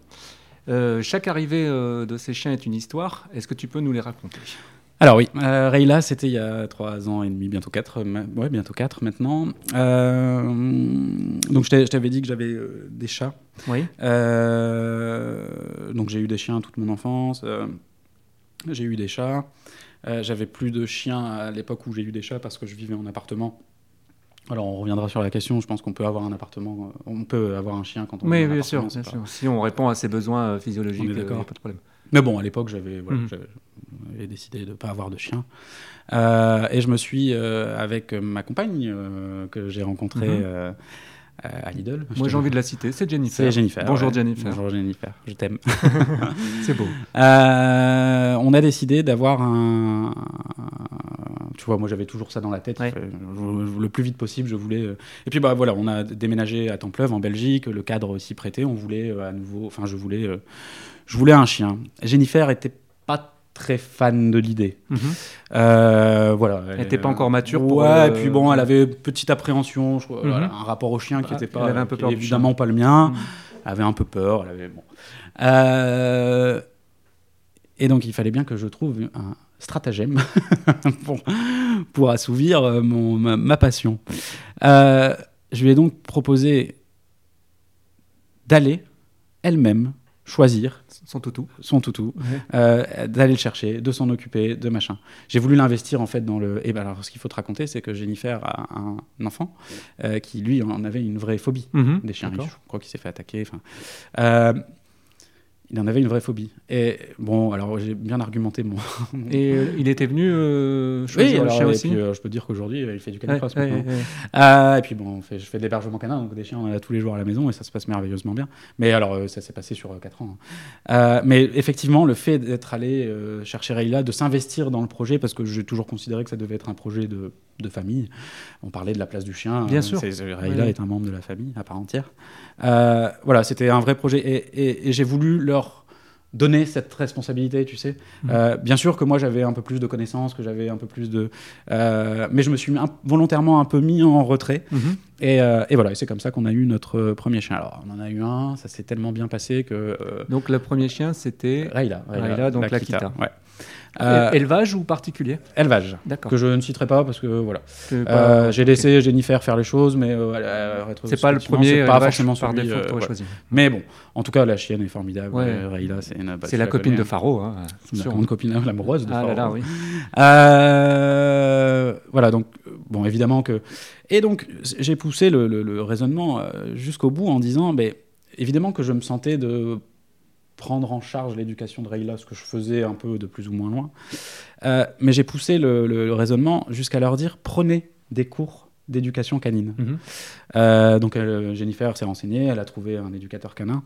Euh, chaque arrivée euh, de ces chiens est une histoire. Est-ce que tu peux nous les raconter? Alors oui, euh, Rayla, c'était il y a trois ans et demi, bientôt quatre, euh, ma- ouais, bientôt quatre maintenant. Euh, donc je t'avais dit que j'avais euh, des chats. Oui. Euh, donc j'ai eu des chiens toute mon enfance. euh, j'ai eu des chats. Euh, j'avais plus de chiens à l'époque où j'ai eu des chats parce que je vivais en appartement. Alors on reviendra sur la question. Je pense qu'on peut avoir un appartement, on peut avoir un chien quand on. Oui, bien sûr, bien sûr. Si on répond à ses besoins physiologiques, il n'y a pas de problème. Mais bon, à l'époque, j'avais voilà, j'avais décidé de ne pas avoir de chien. Euh, et je me suis, euh, avec ma compagne euh, que j'ai rencontrée euh, à Lidl. Moi, j'ai envie de la citer. C'est Jennifer. C'est Jennifer. Bonjour ouais. Jennifer. Bonjour Jennifer, je t'aime. C'est beau. On a décidé d'avoir un. Tu vois, moi j'avais toujours ça dans la tête. Ouais. Le plus vite possible, je voulais. Et puis bah voilà, on a déménagé à Templeuve en Belgique. Le cadre s'y prêtait. On voulait à nouveau. Enfin, je voulais. Euh, Je voulais un chien. Jennifer était pas très fan de l'idée. Mhm. Euh, voilà. Elle était pas encore mature pour, Ouais, euh, et puis bon, elle avait petite appréhension, je crois, Mhm. voilà, un rapport au chien qui Ah, était elle pas, avait un peu qui peur est du évidemment pas le mien. Mhm. Elle avait un peu peur. Elle avait bon. Euh, Et donc, il fallait bien que je trouve un stratagème pour, pour assouvir euh, mon, ma, ma passion. Euh, je lui ai donc proposé d'aller elle-même choisir Son toutou. son toutou, euh, d'aller le chercher, de s'en occuper, de machin. J'ai voulu l'investir en fait dans le. Et ben alors, ce qu'il faut te raconter, c'est que Jennifer a un enfant euh, qui lui en avait une vraie phobie Mhm. des chiens. Je crois qu'il s'est fait attaquer. Enfin, euh, il en avait une vraie phobie. Et bon, alors j'ai bien argumenté mon. Et euh, il était venu euh, choisir le alors, chien et aussi puis, euh, je peux te dire qu'aujourd'hui, euh, il fait du canicross. ouais, maintenant. ouais, ouais. Euh, et puis bon, on fait- je fais de l'hébergement canin, donc des chiens, on en a tous les jours à la maison et ça se passe merveilleusement bien. Mais alors, euh, ça s'est passé sur 4 ans. hein. Mais effectivement, le fait d'être allé chercher Rayla, de s'investir dans le projet, parce que j'ai toujours considéré que ça devait être un projet de, de famille. On parlait de la place du chien. Bien euh, sûr. Rayla est un membre de la famille à part entière. Euh, voilà, c'était un vrai projet et, et- et j'ai voulu leur donner cette responsabilité, tu sais. Mhm. Euh, bien sûr que moi j'avais un peu plus de connaissances, que j'avais un peu plus de... euh, mais je me suis un- volontairement un peu mis en retrait. Mhm. Et, euh, et voilà, et c'est comme ça qu'on a eu notre premier chien. Alors, on en a eu un, ça s'est tellement bien passé que... Donc le premier chien, c'était Rayla, Rayla, donc l'Akita, l'Akita. Ouais. Euh, élevage ou particulier? Élevage, D'accord. que je ne citerai pas parce que voilà. Euh, J'ai laissé Jennifer faire les choses, mais euh, C'est pas le premier pas forcément par celui, défaut euh, que voilà. choisi. Mais bon, en tout cas, la chienne est formidable. Ouais. Rayla, c'est la la copine de Faro. Hein, La grande copine, l'amoureuse de Ah Faro. là, oui. Voilà, donc, bon, évidemment que. Et donc, j'ai poussé le, le- le raisonnement jusqu'au bout en disant, ben, évidemment que je me sentais de prendre en charge l'éducation de Rayla, ce que je faisais un peu de plus ou moins loin. Euh, mais j'ai poussé le, le- le raisonnement jusqu'à leur dire, prenez des cours d'éducation canine. Mhm. Euh, donc elle- Jennifer s'est renseignée, elle a trouvé un éducateur canin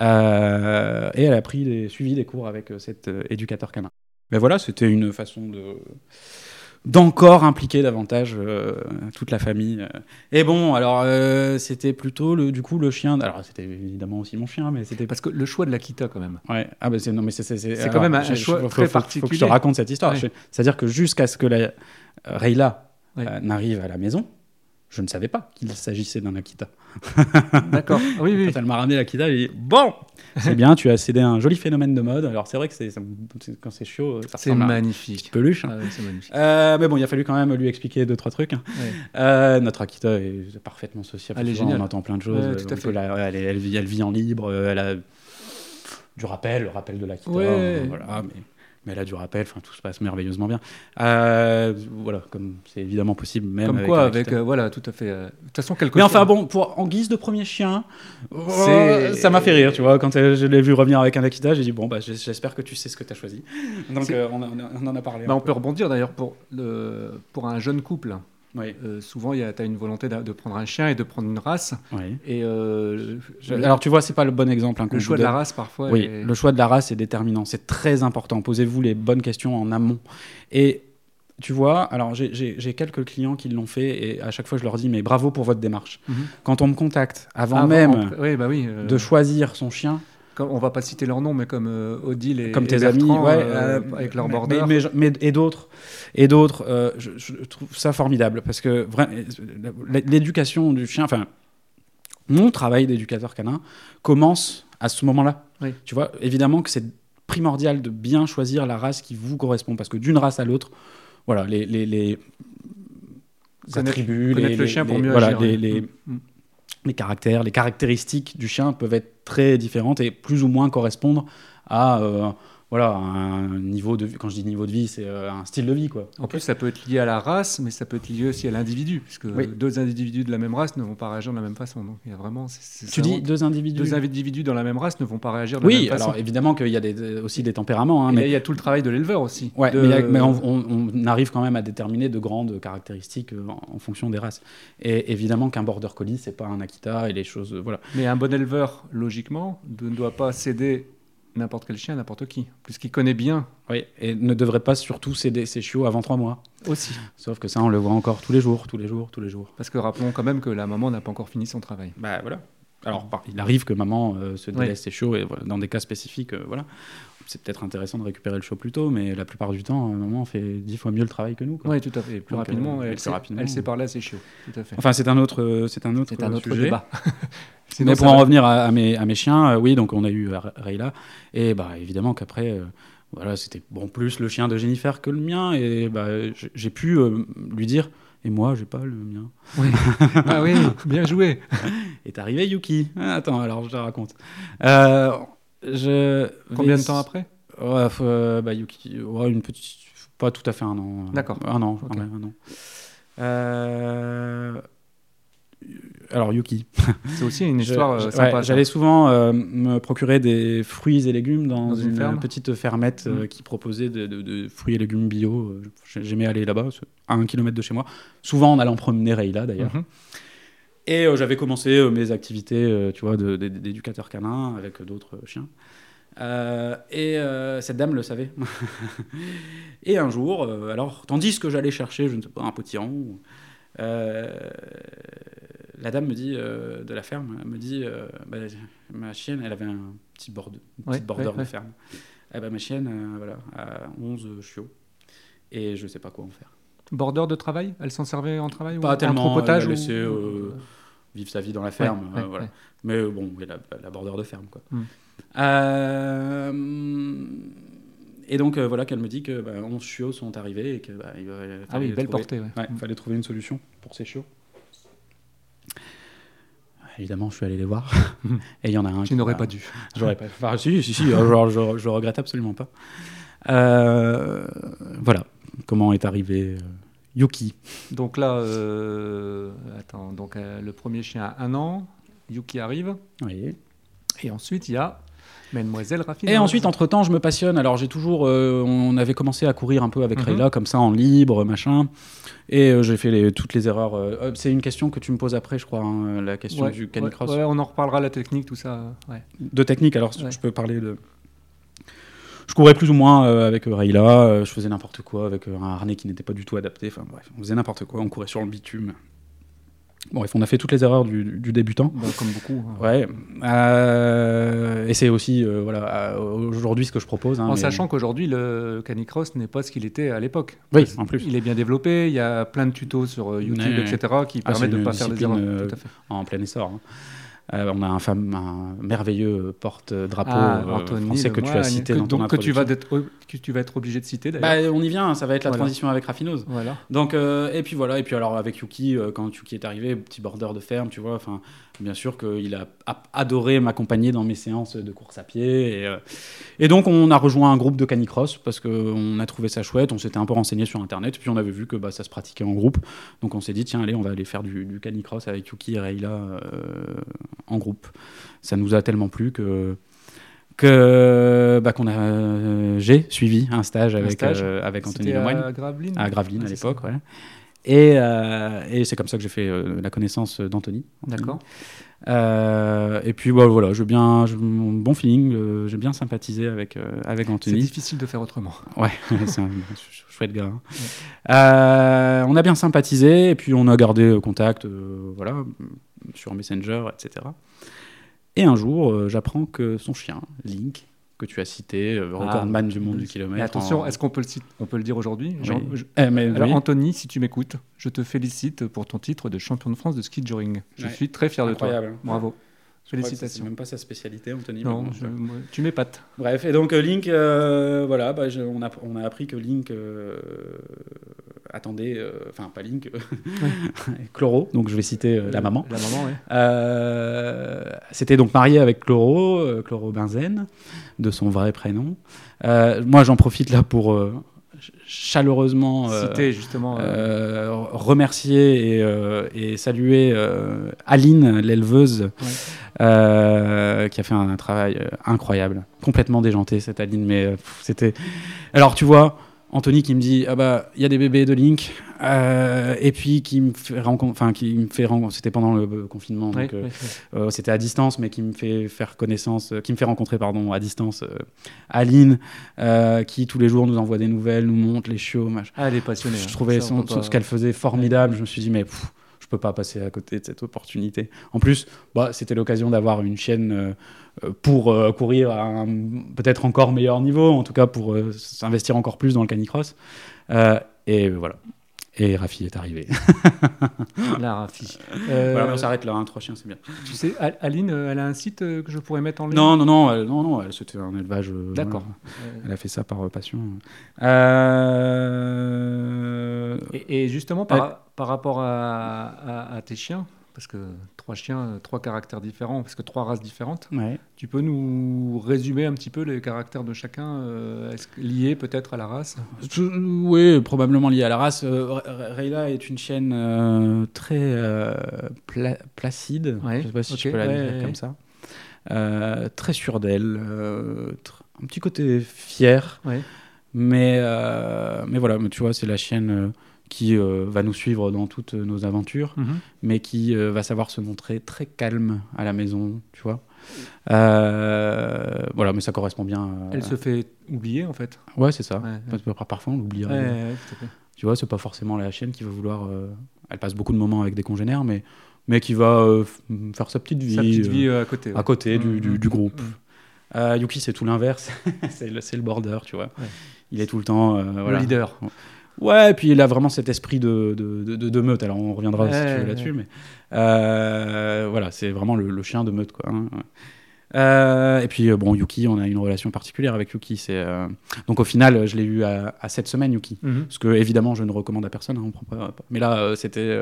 euh, et elle a pris des, suivi des cours avec euh, cet euh, éducateur canin. Mais voilà, c'était une façon de d'encore impliquer davantage euh, toute la famille. Et bon, alors euh, c'était plutôt le, du coup le chien. Alors c'était évidemment aussi mon chien, mais c'était Parce que le choix de l'Akita, quand même. Ouais. Ah bah c'est non mais c'est c'est quand même un choix faut- très faut- Faut que je te particulier. raconte cette histoire. Ouais. C'est-à-dire que jusqu'à ce que la euh, Rayla euh, n'arrive à la maison, je ne savais pas qu'il s'agissait d'un Akita. D'accord. Oui, oui. Quand elle m'a ramené l'Akita, j'ai dit bon, c'est bien, tu as cédé à un joli phénomène de mode. Alors c'est vrai que c'est quand c'est chaud, ça C'est magnifique. peluche. hein. Ah magnifique. Euh, mais bon, il a fallu quand même lui expliquer deux trois trucs. hein. Ouais. Euh, notre Akita est parfaitement sociable. Elle est géniale. On entend plein de choses. Ouais, tout à On fait. peut la- elle, vit, elle vit en libre. euh, Elle a du rappel, le rappel de l'Akita. Ouais. voilà, mais, mais elle a du rappel. Enfin, tout se passe merveilleusement bien. Euh, voilà, comme c'est évidemment possible, même Comme avec quoi, avec. Euh, voilà, tout à fait. euh, De toute façon, quelque Mais enfin bon, pour, en guise de premier chien, euh, ça m'a fait rire, tu vois. Quand euh, je l'ai vu revenir avec un Akita, j'ai dit bon bah j'espère que tu sais ce que tu as choisi. Donc euh, on, a- on en a parlé. Bah, on peu. peut rebondir d'ailleurs pour, le, pour un jeune couple. Oui, Euh, souvent, tu as une volonté de, de prendre un chien et de prendre une race. oui. Et euh, Je- Alors tu vois, c'est pas le bon exemple. hein, le choix de la race, parfois. Oui, est- le choix de la race est déterminant. C'est très important. Posez-vous les bonnes questions en amont. Et tu vois, alors j'ai- quelques clients qui l'ont fait et à chaque fois je leur dis mais bravo pour votre démarche. Mhm. Quand on me contacte avant, Avant, même oui, bah oui. euh, de choisir son chien, comme- on va pas citer leur nom, mais comme euh, Odile et comme et tes amis, ouais, euh, avec leur border. mais- mais- mais- et d'autres, et d'autres, euh, je, je trouve ça formidable parce que l'éducation du chien, enfin, mon travail d'éducateur canin commence à ce moment-là. Oui. Tu vois, évidemment que c'est primordial de bien choisir la race qui vous correspond parce que d'une race à l'autre, voilà, les, les, les attributs, connaître les, le chien pour les- mieux voilà, agir, les- Mm, mm. Les caractères, les caractéristiques du chien peuvent être très différentes et plus ou moins correspondre à euh, voilà, un niveau de vie. Quand je dis niveau de vie, c'est euh, un style de vie. Quoi. En plus, ça peut être lié à la race, mais ça peut être lié aussi à l'individu, puisque Oui. deux individus de la même race ne vont pas réagir de la même façon. Donc, il y a vraiment. Tu dis deux individus deux individus dans la même race ne vont pas réagir de la Oui, même façon. alors évidemment qu'il y a des- aussi des tempéraments. hein, Et mais il y a tout le travail de l'éleveur aussi. Ouais, De- mais, il y a- mais on, on- on arrive quand même à déterminer de grandes caractéristiques euh, en, en fonction des races. Et évidemment qu'un border collie, c'est pas un Akita et les choses, euh, voilà. Mais un bon éleveur, logiquement, ne doit pas céder n'importe quel chien n'importe qui, puisqu'il connaît bien Oui, et ne devrait pas surtout céder ses chiots avant trois mois. aussi. Sauf que ça, on le voit encore tous les jours, tous les jours, tous les jours. Parce que rappelons quand même que la maman n'a pas encore fini son travail. Bah voilà. Alors, il arrive que maman euh, se Ouais. délaisse ses chiots, et voilà, dans des cas spécifiques, euh, voilà. C'est peut-être intéressant de récupérer le chiot plus tôt, mais la plupart du temps, maman fait dix fois mieux le travail que nous. Oui, tout à fait. Plus Donc, rapidement, euh, elle, plus sait, rapidement. elle sait parler à ses chiots. Tout à fait. Enfin, c'est un autre, euh, c'est un autre, C'est un autre sujet. débat. Sinon, Mais pour en va- revenir à, à mes, à mes chiens, euh, oui, donc on a eu Rayla, et bah évidemment qu'après, euh, voilà, c'était bon plus le chien de Jennifer que le mien, et bah j'ai pu euh, lui dire, et moi, j'ai pas le mien. Oui. ah oui, bien joué. Est arrivé Yuki. Ah, attends, alors je te raconte. Je Combien vais- de temps après? Ouais, euh, bah, Yuki, ouais, une petite, pas tout à fait un an. D'accord. Un an, un an. Euh, Alors Yuki. C'est aussi une histoire je- euh, ouais, sympa. J'allais souvent euh, me procurer des fruits et légumes dans, Dans une ferme petite fermette euh, Mm. qui proposait de, de- de fruits et légumes bio. J'aimais aller là-bas, à un kilomètre de chez moi. Souvent en allant promener Rayla d'ailleurs. Mhm. Et euh, j'avais commencé euh, mes activités, euh, tu vois, d'éducateur canin avec d'autres chiens. Et cette dame le savait. et un jour, alors, tandis que j'allais chercher, je ne sais pas, un potiron, la dame me dit, de la ferme, me dit, bah, ma chienne, elle avait un petit border, une petite Ouais, border ouais, de ferme. Eh ben, ma chienne, voilà, a 11 chiots. Et je sais pas quoi en faire. Border de travail? Elle s'en servait en travail ou Pas en tellement, elle ou- laissé, euh, Vivre sa vie dans la ferme, ouais, euh, voilà. Mais euh, bon, oui, la, la border de ferme, quoi. Mm. Euh, et donc, voilà qu'elle me dit que bah, 11 chiots sont arrivés et que bah, il Ah oui, fallait belle trouver- portée. il fallait trouver une solution pour ces chiots. Évidemment, je suis allé les voir. et il y en a un. Tu qui n'aurais pas dû. J'aurais pas. Enfin, si, si, si. alors, je, je regrette absolument pas. Euh, voilà comment est arrivé Yuki. Donc là, euh, attends, donc euh, le premier chien a un an, Yuki arrive, Oui. et ensuite il y a Mademoiselle Raffine. Et ensuite, entre-temps, je me passionne. Alors, j'ai toujours... euh, on avait commencé à courir un peu avec Mhm. Rayla, comme ça, en libre, machin. Et euh, j'ai fait les- toutes les erreurs. euh, c'est une question que tu me poses après, je crois, hein, la question Ouais, du canicross. ouais, on en reparlera la technique, tout ça. De technique, alors, je peux parler de... je courais plus ou moins avec Rayla, je faisais n'importe quoi avec un harnais qui n'était pas du tout adapté. Enfin bref, on faisait n'importe quoi, on courait sur le bitume. Bon, on a fait toutes les erreurs du, débutant. Bah, comme beaucoup. Hein. Ouais. Euh, et c'est aussi, euh, voilà, euh, aujourd'hui ce que je propose. Hein, en sachant qu'aujourd'hui, le canicross n'est pas ce qu'il était à l'époque. Oui, en plus. Il est bien développé, il y a plein de tutos sur YouTube, etc., qui ah, permettent de ne pas faire des erreurs. Tout à fait. En plein essor. Hein. Euh, on a un, femme, un merveilleux porte-drapeau ah, euh, français que tu as cité dans ton que tu vas être, que tu vas être obligé de citer bah, on y vient, ça va être la transition avec Raffinose. Voilà. Donc euh, et puis voilà et puis alors avec Yuki quand Yuki est arrivé, petit border de ferme, tu vois, enfin bien sûr qu'il a adoré m'accompagner dans mes séances de course à pied. Et, euh, et donc, on a rejoint un groupe de canicross parce qu'on a trouvé ça chouette. On s'était un peu renseigné sur Internet. Puis, on avait vu que bah, ça se pratiquait en groupe. Donc, on s'est dit, tiens, allez, on va aller faire du, canicross avec Yuki et Rayla euh, en groupe. Ça nous a tellement plu que que bah, qu'on a euh, j'ai suivi un stage avec avec Anthony Lemoyne à Gravelines à Gravelines à l'époque ouais. Et, euh, et c'est comme ça que j'ai fait euh, la connaissance d'Anthony. D'accord. Euh, et puis bah, voilà, j'ai bien, bon feeling, j'ai bien sympathisé avec, avec Anthony. C'est difficile de faire autrement. Ouais, c'est un chouette gars. Hein. on a bien sympathisé et puis on a gardé contact voilà, sur Messenger, etc. Et un jour, j'apprends que son chien, Link, que tu as cité, euh, ah. recordman du monde du kilomètre. Attention, est-ce qu'on peut, le on peut le dire aujourd'hui? Eh, Alors, Anthony, si tu m'écoutes, je te félicite pour ton titre de champion de France de ski joring. Je suis très fier de toi. Bravo. Félicitations. C'est même pas sa spécialité, Anthony. Non, je, tu m'épates. Bref, et donc euh, Link, euh, voilà, bah, on, a, on, a, appris que Link attendait, enfin pas Link, Chloro, donc je vais citer la maman. La maman, oui. C'était donc marié avec Chloro, Chloro Benzène de son vrai prénom. Euh, moi, j'en profite là pour euh, chaleureusement euh, Citer, justement, remercier et, saluer Aline, l'éleveuse, qui a fait un, travail incroyable, complètement déjanté cette Aline, mais c'était. Alors, tu vois. Anthony qui me dit ah bah il y a des bébés de Link euh, et puis qui me fait rencontrer enfin qui me fait c'était pendant le confinement donc euh, euh, c'était à distance mais qui me fait faire connaissance qui me fait rencontrer pardon à distance Aline qui tous les jours nous envoie des nouvelles nous montre les chiots ah, elle est passionnée je, hein. trouvais ce qu'elle faisait formidable je me suis dit mais je peux pas passer à côté de cette opportunité en plus bah c'était l'occasion d'avoir une chaîne euh, pour euh, courir à un peut-être encore meilleur niveau, en tout cas pour euh, s'investir encore plus dans le canicross. et voilà. Et Rafi est arrivé. La Rafi. Voilà, on s'arrête là, hein, trois chiens, c'est bien. Tu sais, Aline, elle a un site que je pourrais mettre en ligne? Non, non, non, non, non c'était un élevage. D'accord. elle a fait ça par passion. Et, justement, par, par rapport à, à tes chiens, parce que trois chiens, trois caractères différents, parce que trois races différentes. Tu peux nous résumer un petit peu les caractères de chacun, euh, liés peut-être à la race? Oui, probablement liés à la race. Euh, Rayla est une chienne euh, très placide, je ne sais pas si je peux la dire comme ça. très sûre d'elle, un petit côté fier. Mais, mais voilà, mais tu vois, c'est la chienne qui euh, va nous suivre dans toutes nos aventures, mhm. mais qui euh, va savoir se montrer très calme à la maison, tu vois. Euh, voilà, mais ça correspond bien. Elle se fait oublier en fait. Ouais, c'est ça. Parfois, on l'oublierait. tu vois, c'est pas forcément la chienne qui va vouloir. Elle passe beaucoup de moments avec des congénères, mais mais qui va faire sa petite vie. Sa petite vie à côté. À côté du, du, du, groupe. Yuki, c'est tout l'inverse. c'est le, le border, tu vois. Il est tout le temps. le leader. Ouais, et puis il a vraiment cet esprit de, de, de, meute. Alors on reviendra si tu veux là-dessus, mais euh, voilà, c'est vraiment le, chien de meute, quoi. Hein, euh, et puis euh, bon, Yuki, on a une relation particulière avec Yuki. C'est donc au final, je l'ai eu à, à, cette semaine, Yuki, mhm. parce que évidemment, je ne recommande à personne. Hein, on prend pas, Mais là, c'était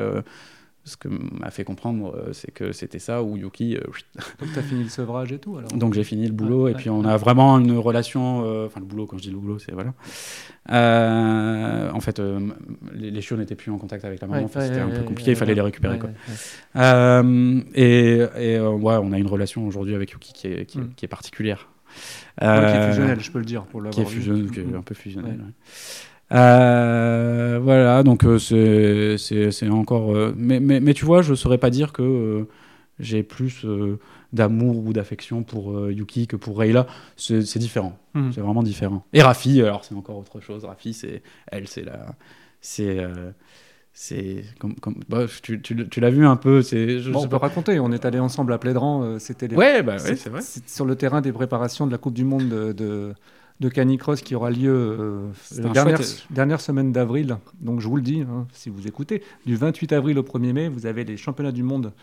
ce que m'a fait comprendre, euh, c'est que c'était ça, où Yuki. Euh, Donc, tu as fini le sevrage et tout alors Donc, j'ai fini le boulot, et puis on a vraiment une relation. Euh, enfin, le boulot, quand je dis le boulot, c'est. Voilà. en fait, les, chiots n'étaient plus en contact avec la maman, c'était un peu compliqué, il fallait les récupérer. Quoi. et, et ouais, on a une relation aujourd'hui avec Yuki qui est, qui, est mm. particulière. qui est fusionnelle, je peux le dire, pour l'avoir Qui est, fusionnelle, qui est un peu fusionnelle. Euh, voilà, donc euh, c'est encore. Euh, mais, mais, mais, tu vois, je ne saurais pas dire que j'ai plus d'amour ou d'affection pour Yuki que pour Rayla. C'est différent. Mhm. C'est vraiment différent. Et Rafi, alors c'est encore autre chose. Rafi, c'est elle, c'est la, c'est, c'est comme, comme bah, tu, tu- tu l'as vu un peu. C'est, je Bon, on peut raconter, on est allé ensemble à Plédran, euh, c'était les- Ouais, bah ouais, c'est- c'est vrai. sur le terrain des préparations de la Coupe du Monde de, de, de canicross qui aura lieu euh, la un dernière, chouette- dernière semaine d'avril. Donc je vous le dis, hein, si vous écoutez, du 28 avril au 1er mai, vous avez les championnats du monde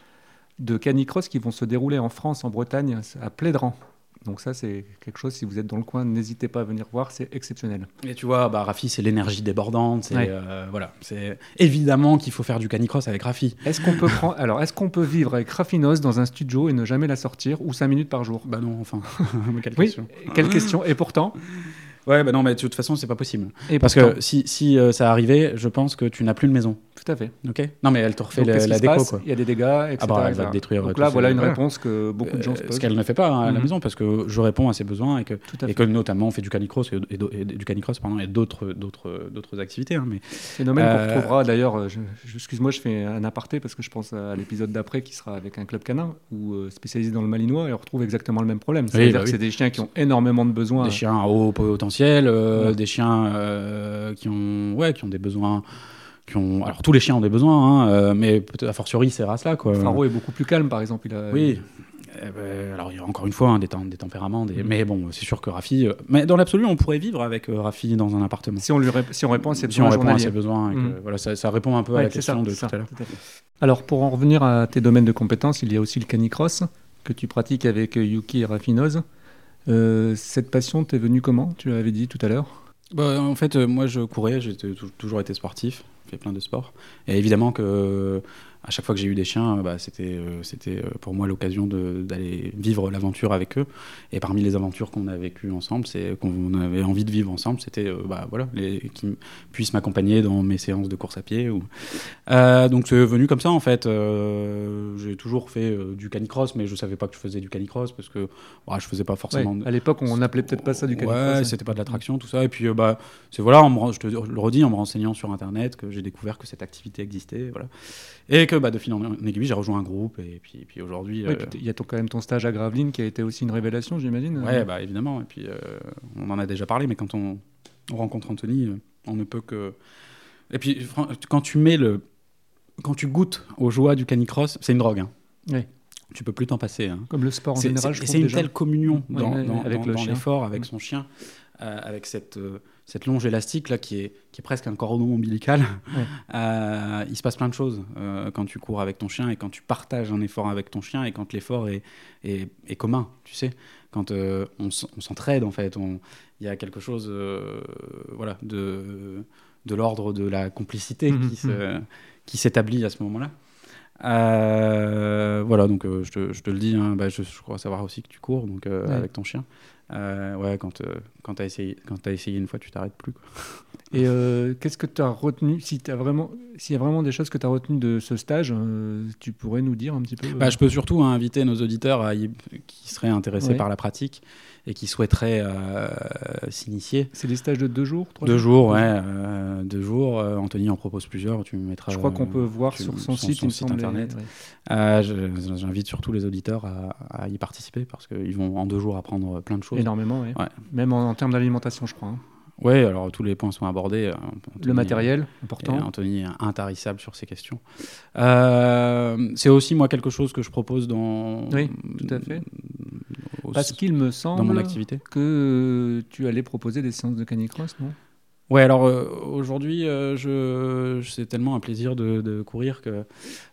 de canicross qui vont se dérouler en France, en Bretagne, à Plédran. Donc ça, c'est quelque chose, si vous êtes dans le coin, n'hésitez pas à venir voir, c'est exceptionnel. Et tu vois, bah, Rafi, c'est l'énergie débordante. C'est, Ouais. euh, voilà, c'est évidemment qu'il faut faire du canicross avec Rafi. Est-ce qu'on peut prendre, alors est-ce qu'on peut vivre avec Raffinos dans un studio et ne jamais la sortir ou 5 minutes par jour? Bah non, enfin. Quelle Oui, question. quelle question Et pourtant, Ouais, bah non, mais de toute façon, c'est pas possible. et Parce pourtant, que si, si euh, ça arrivait, je pense que tu n'as plus de maison. Tout à fait. Ok Non, mais elle te refait le- la se déco. Il y a des dégâts, etc. Ah bah, elle va détruire Donc là, voilà une réponse que beaucoup de gens se Euh, posent. ce qu'elle ne fait pas hein, à la Mhm. maison, parce que je réponds à ses besoins et que, et que notamment on fait du canicross et, du canicross pardon, et d'autres d'autres d'autres activités. hein, mais Phénomène Euh, qu'on retrouvera d'ailleurs, euh, excuse-moi, je fais un aparté parce que je pense à l'épisode d'après qui sera avec un club canin ou euh, spécialisé dans le malinois et on retrouve exactement le même problème. C'est-à-dire bah que c'est des chiens qui ont énormément de besoins. des chiens à haut potentiel, euh, des chiens euh, qui ont ouais qui ont des besoins. Qui ont... Alors tous les chiens ont des besoins, hein, euh, mais peut-être a fortiori ces races-là. Quoi. Faro est beaucoup plus calme par exemple. Il a, Oui. Eh ben, alors il y a encore une fois hein, des, tem- des tempéraments, des... Mais bon, c'est sûr que Rafi. euh, Mais dans l'absolu, on pourrait vivre avec euh, Rafi dans un appartement. Si on, lui rép- si on répond à ses si on besoins répond à ses besoins, et que, Mhm. voilà, ça, ça répond un peu à la question ça, de tout ça, à l'heure. tout à fait. Alors pour en revenir à tes domaines de compétences, il y a aussi le canicross que tu pratiques avec Yuki et Raffinose. Euh, cette passion t'est venue comment? Tu l'avais dit tout à l'heure. Bah, en fait, euh, moi, je courais, j'ai tou- toujours été sportif, fait plein de sports. Et évidemment que à chaque fois que j'ai eu des chiens, euh, bah, c'était euh, c'était euh, pour moi l'occasion d'aller vivre l'aventure avec eux. Et parmi les aventures qu'on a vécues ensemble, c'est qu'on avait envie de vivre ensemble, c'était bah, voilà, les, qui m- puissent m'accompagner dans mes séances de course à pied. Ou... Euh, donc c'est venu comme ça en fait. Euh, j'ai toujours fait du canicross, mais je savais pas que je faisais du canicross parce que bah, je faisais pas forcément. Ouais, à l'époque, on n'appelait peut-être pas ça du canicross. Ouais, hein. c'était pas de l'attraction, tout ça. Et puis, bah, c'est voilà, me je te le redis, en me renseignant sur Internet, que j'ai découvert que cette activité existait, voilà. Et que, bah, de fil en aiguille, j'ai rejoint un groupe, et puis, puis aujourd'hui. Ouais, euh, il y a ton- quand même ton stage à Gravelines qui a été aussi une révélation, j'imagine. ouais, bah, évidemment. Et puis, euh, on en a déjà parlé, mais quand on, on rencontre Anthony, euh, on ne peut que. Et puis, quand tu mets le. Quand tu goûtes aux joies du canicross, c'est une drogue. Hein. Ouais. Tu peux plus t'en passer. hein. Comme le sport en général, je c'est une déjà. telle communion dans, ouais, dans- avec dans- le l'effort, avec son chien, euh, avec cette, euh, cette longe élastique là qui est, qui est presque un cordon ombilical. Ouais. Euh, il se passe plein de choses euh, quand tu cours avec ton chien et quand tu partages un effort avec ton chien et quand l'effort est, est, est commun, tu sais. Quand euh, on, s'entraide en fait, il y a quelque chose voilà, de, de l'ordre de la complicité Mhm, qui qui s'établit à ce moment-là. Euh, voilà, donc euh, je, te, je te le dis, hein, bah, je, je crois savoir aussi que tu cours donc, euh, Ouais. avec ton chien. Euh, ouais, quand, euh, quand tu as, essayé- quand t'as essayé une fois, tu t'arrêtes plus. quoi. Et euh, qu'est-ce que tu as retenu si t'as vraiment, S'il y a vraiment des choses que tu as retenues de ce stage, euh, tu pourrais nous dire un petit peu euh, Bah, je peux surtout hein, inviter nos auditeurs à y- qui seraient intéressés Ouais. par la pratique et qui souhaiteraient euh, s'initier. C'est des stages de deux jours trois Deux jours, ouais, euh, deux jours. Euh, Anthony en propose plusieurs. Tu me mettras. Je crois qu'on peut voir tu- sur son, site, internet. ouais. Euh, J'invite surtout les auditeurs à, à y participer parce qu'ils vont en deux jours apprendre plein de choses. Énormément. Ouais. Même en, en termes d'alimentation, je crois. hein. Ouais, alors tous les points sont abordés. euh, Anthony- Le matériel, Et important. Anthony est intarissable sur ces questions. Euh, c'est aussi moi quelque chose que je propose dans. Oui, tout à fait. au- Parce qu'il me semble dans mon activité. que euh, tu allais proposer des séances de canicross, non? Ouais, alors euh, aujourd'hui, euh, je, je- c'est tellement un plaisir de, de courir que,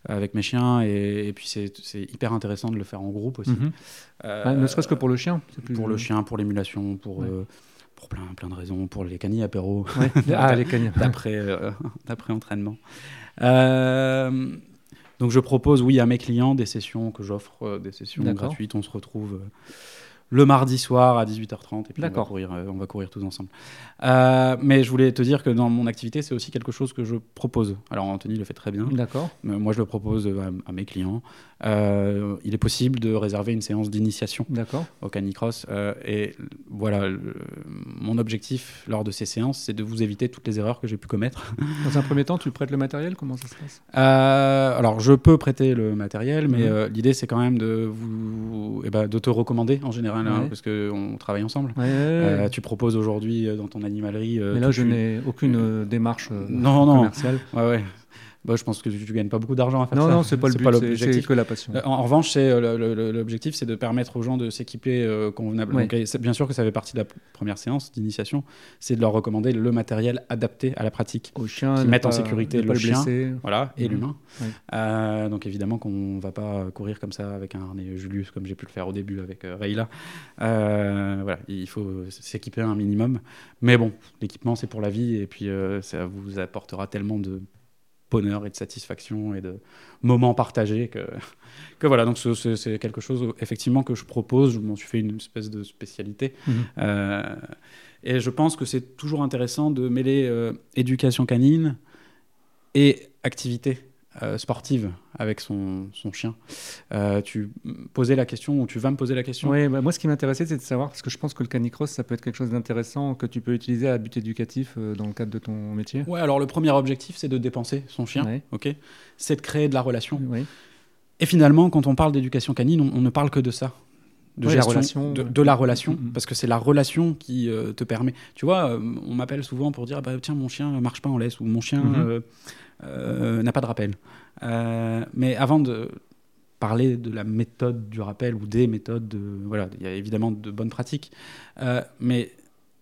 avec mes chiens et, et puis c'est, hyper intéressant de le faire en groupe aussi. Mhm. Euh, Ah, Ne serait-ce que pour le chien. plus- pour le chien, pour l'émulation, pour, Ouais. euh, pour plein, plein de raisons, pour les canis apéro. Ouais. Ah, les d'après euh, entraînement. Euh, donc je propose, oui, à mes clients des sessions que j'offre, euh, des sessions gratuites. On se retrouve le mardi soir à 18h30 et puis on va, courir, euh, on va courir tous ensemble. Euh, mais je voulais te dire que dans mon activité, c'est aussi quelque chose que je propose. Alors Anthony le fait très bien. D'accord. Moi, je le propose à, à mes clients. Euh, il est possible de réserver une séance d'initiation D'accord. au canicross. et voilà, le- mon objectif lors de ces séances, c'est de vous éviter toutes les erreurs que j'ai pu commettre. Dans un premier temps, tu prêtes le matériel Comment ça se passe? Alors, je peux prêter le matériel, mais Mhm. l'idée, c'est quand même de vous, eh ben, de te recommander en général, hein, Ouais. parce qu'on travaille ensemble. Ouais, ouais, Euh, tu proposes aujourd'hui euh, dans ton animalerie. euh, Mais là, je n'ai aucune démarche Non, non. commerciale. Ouais, ouais. Bah, je pense que tu, tu gagnes pas beaucoup d'argent à faire Non, ça. non, c'est pas le but, c'est- c'est l'objectif. que la passion. Euh, En, en revanche, c'est, euh, l'objectif, c'est de permettre aux gens de s'équiper euh, convenablement. Ouais. Bien sûr que ça fait partie de la première séance d'initiation, c'est de leur recommander le matériel adapté à la pratique. Au chien, qui mettent en pas- sécurité le pas chien. Voilà, et Mhm. l'humain. Ouais. Euh, donc évidemment qu'on va pas courir comme ça avec un harnais Julius comme j'ai pu le faire au début avec euh, Rayla. Voilà, il faut s'équiper un minimum. Mais bon, l'équipement c'est pour la vie et puis ça vous apportera tellement de bonheur et de satisfaction et de moments partagés que, que voilà. Donc ce- ce- c'est quelque chose effectivement que je propose. Je m'en suis fait une espèce de spécialité. Mhm. Euh, et je pense que c'est toujours intéressant de mêler euh, éducation canine et activité euh, sportive avec son, son chien. Euh, tu posais la question, ou tu vas me poser la question? Ouais, bah, moi, ce qui m'intéressait, c'est de savoir, parce que je pense que le canicross, ça peut être quelque chose d'intéressant que tu peux utiliser à but éducatif euh, dans le cadre de ton métier. Ouais, alors le premier objectif, c'est de dépenser son chien. Ouais. ok? C'est de créer de la relation. Oui. Et finalement, quand on parle d'éducation canine, on, on ne parle que de ça. De, Ouais, la gestion, relation, de, la relation, Mhm. parce que c'est la relation qui euh, te permet. Tu vois, euh, on m'appelle souvent pour dire ah bah, tiens, mon chien marche pas en laisse ou mon chien Mhm. euh, euh, n'a pas de rappel. Mais avant de parler de la méthode du rappel ou des méthodes, de, voilà, il y a évidemment de bonnes pratiques. Mais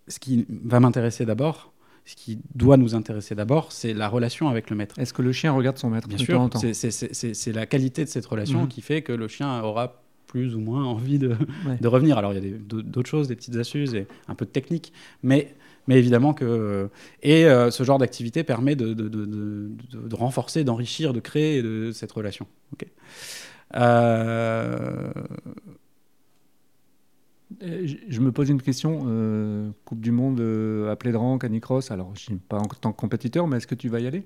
ce qui va m'intéresser d'abord, ce qui doit nous intéresser d'abord, c'est la relation avec le maître. Est-ce que le chien regarde son maître Bien sûr, c'est- la qualité de cette relation Mhm. qui fait que le chien aura plus ou moins envie de, Ouais. de revenir. Alors il y a d'autres choses, des petites astuces et un peu de technique, mais, mais évidemment que... Et euh, ce genre d'activité permet de, de- de- de- de- de renforcer, d'enrichir, de créer de cette relation. Ok. Euh, Euh, je- me pose une question. euh, coupe du Monde euh, à Plédran, Canicross. Alors, je suis pas en tant que compétiteur, mais est-ce que tu vas y aller?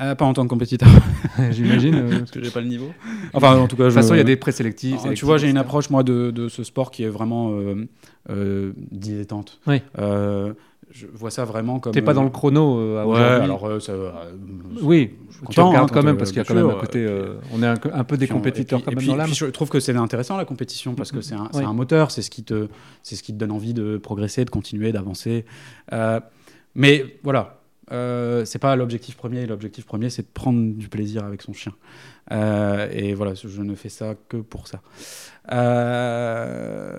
Euh, pas en tant que compétiteur, J'imagine. euh, parce que j'ai pas le niveau. Enfin, en tout cas, de toute façon, il y a des présélectifs. Ah, tu vois, j'ai une approche, moi, de, de ce sport qui est vraiment euh, euh, dilettante. Oui. Euh, je vois ça vraiment comme. T'es pas dans le chrono euh, à Ouais, alors euh, ça. euh, Oui, je tu regardes hein, quand même euh, parce qu'il y a quand même un côté. on est un, un peu des compétiteurs et puis- quand même puis- dans l'âme. je trouve que c'est intéressant la compétition parce que c'est un, c'est Oui. un moteur, c'est ce qui te, c'est ce qui te donne envie de progresser, de continuer, d'avancer. Euh, mais voilà, euh, c'est pas l'objectif premier. L'objectif premier, c'est de prendre du plaisir avec son chien. Euh, et voilà, je ne fais ça que pour ça. Euh,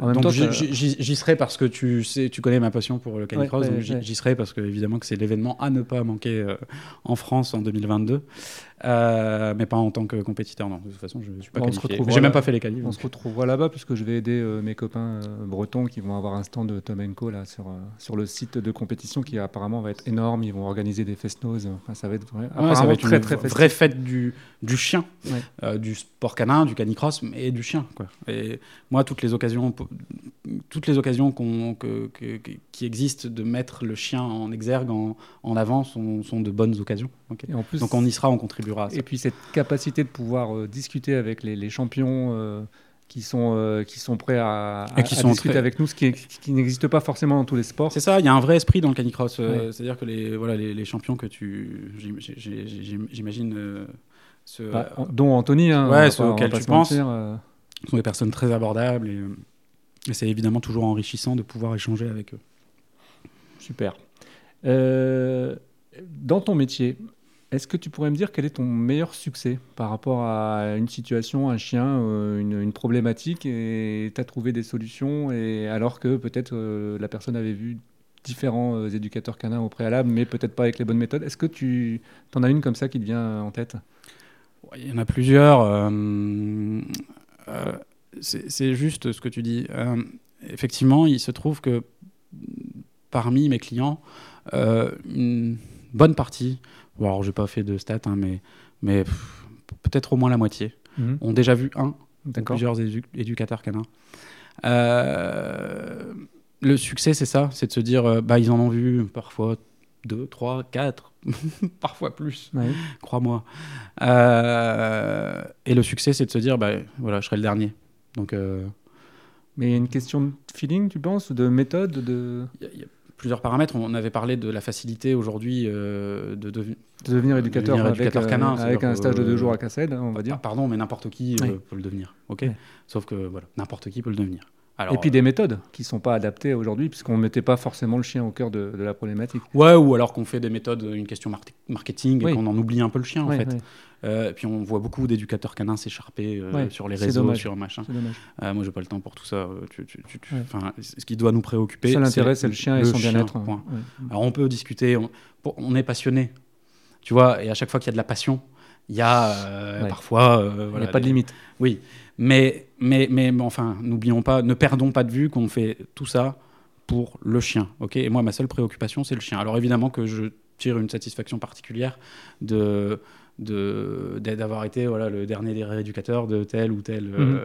En même donc j'y- serai parce que tu sais, tu connais ma passion pour le canicross, Ouais, ouais, donc j'y ouais. j'y serai parce que évidemment que c'est l'événement à ne pas manquer euh, en France en 2022, Euh, mais pas en tant que compétiteur. Non, de toute façon, je suis pas Bon, qualifié. J'ai même pas fait les qualifs. On se retrouvera là-bas puisque je vais aider mes copains bretons qui vont avoir un stand de Tom Co là sur, sur le site de compétition qui apparemment va être énorme. Ils vont organiser des fest-noz. Enfin, ça va être vrai- ça va être très une très vraie fête du, du chien, du sport canin, du canicross et du chien. Quoi. Et moi, toutes les occasions, toutes les occasions que- que- qui existent de mettre le chien en exergue, en, en avant, sont, sont de bonnes occasions. ok. Et en plus, Donc on y sera, on contribuera à ça. Et puis cette capacité de pouvoir euh, discuter avec les, les champions euh, qui, sont, euh, qui sont prêts à, Et qui à sont discuter très- avec nous, ce qui, n'existe pas forcément dans tous les sports. C'est ça, il y a un vrai esprit dans le canicross. euh, Ouais. C'est-à-dire que les, voilà, les, les champions que tu. J'imagine. euh, Bah, dont Anthony, hein, Ouais, ceux auxquels tu se penses. mentir, euh, sont des personnes très abordables et, euh, et c'est évidemment toujours enrichissant de pouvoir échanger avec eux. Super. Euh, dans ton métier, est-ce que tu pourrais me dire quel est ton meilleur succès par rapport à une situation, un chien, une, une problématique, et tu as trouvé des solutions, et alors que peut-être euh, la personne avait vu différents euh, éducateurs canins au préalable, mais peut-être pas avec les bonnes méthodes. Est-ce que tu en as une comme ça qui te vient en tête? Il y en a plusieurs. Euh, c'est juste ce que tu dis. Euh, effectivement, il se trouve que parmi mes clients, euh, une bonne partie, bon, alors j'ai pas fait de stats, hein, mais, peut-être au moins la moitié, ont déjà vu un ou plusieurs édu- éducateurs canins. Euh, le succès, c'est ça, c'est de se dire, euh, bah, ils en ont vu parfois deux, trois, quatre, parfois plus, Ouais. crois-moi. Euh, et le succès, c'est de se dire, bah, voilà, je serai le dernier. Donc, euh, Mais il y a une question de feeling, tu penses, ou de méthode de... il y, a- il y a plusieurs paramètres. On avait parlé de la facilité aujourd'hui euh, de devenir. de devenir éducateur, Devenir avec, éducateur canin, avec un stage de deux jours à Cassel, on va dire. Pardon, mais n'importe qui peut le devenir. Ok. Ouais. Sauf que voilà, n'importe qui peut le devenir. Alors, Et puis des méthodes qui sont pas adaptées aujourd'hui, puisqu'on ne mettait pas forcément le chien au cœur de, de la problématique. Ouais, ou alors qu'on fait des méthodes, une question mar- marketing, et Oui. qu'on en oublie un peu le chien, en fait. Euh, et puis on voit beaucoup d'éducateurs canins s'écharper euh, Ouais, sur les c'est réseaux, sur machin. c'est. Euh, moi, j'ai pas le temps pour tout ça. euh, tu- tu- tu- tu- Ouais. enfin, ce qui doit nous préoccuper, Le seul intérêt, c'est le chien et son bien-être. Ouais. Alors on peut discuter, on, pour- on est passionné, tu vois, et à chaque fois qu'il y a de la passion, il y a euh, parfois. euh, Il n'y a pas de limite. Oui, mais, mais, mais, mais enfin, n'oublions pas, ne perdons pas de vue qu'on fait tout ça pour le chien. ok? Et moi, ma seule préoccupation, c'est le chien. Alors évidemment que je tire une satisfaction particulière de d'avoir été voilà, le dernier des rééducateurs de tel ou tel euh, Mhm.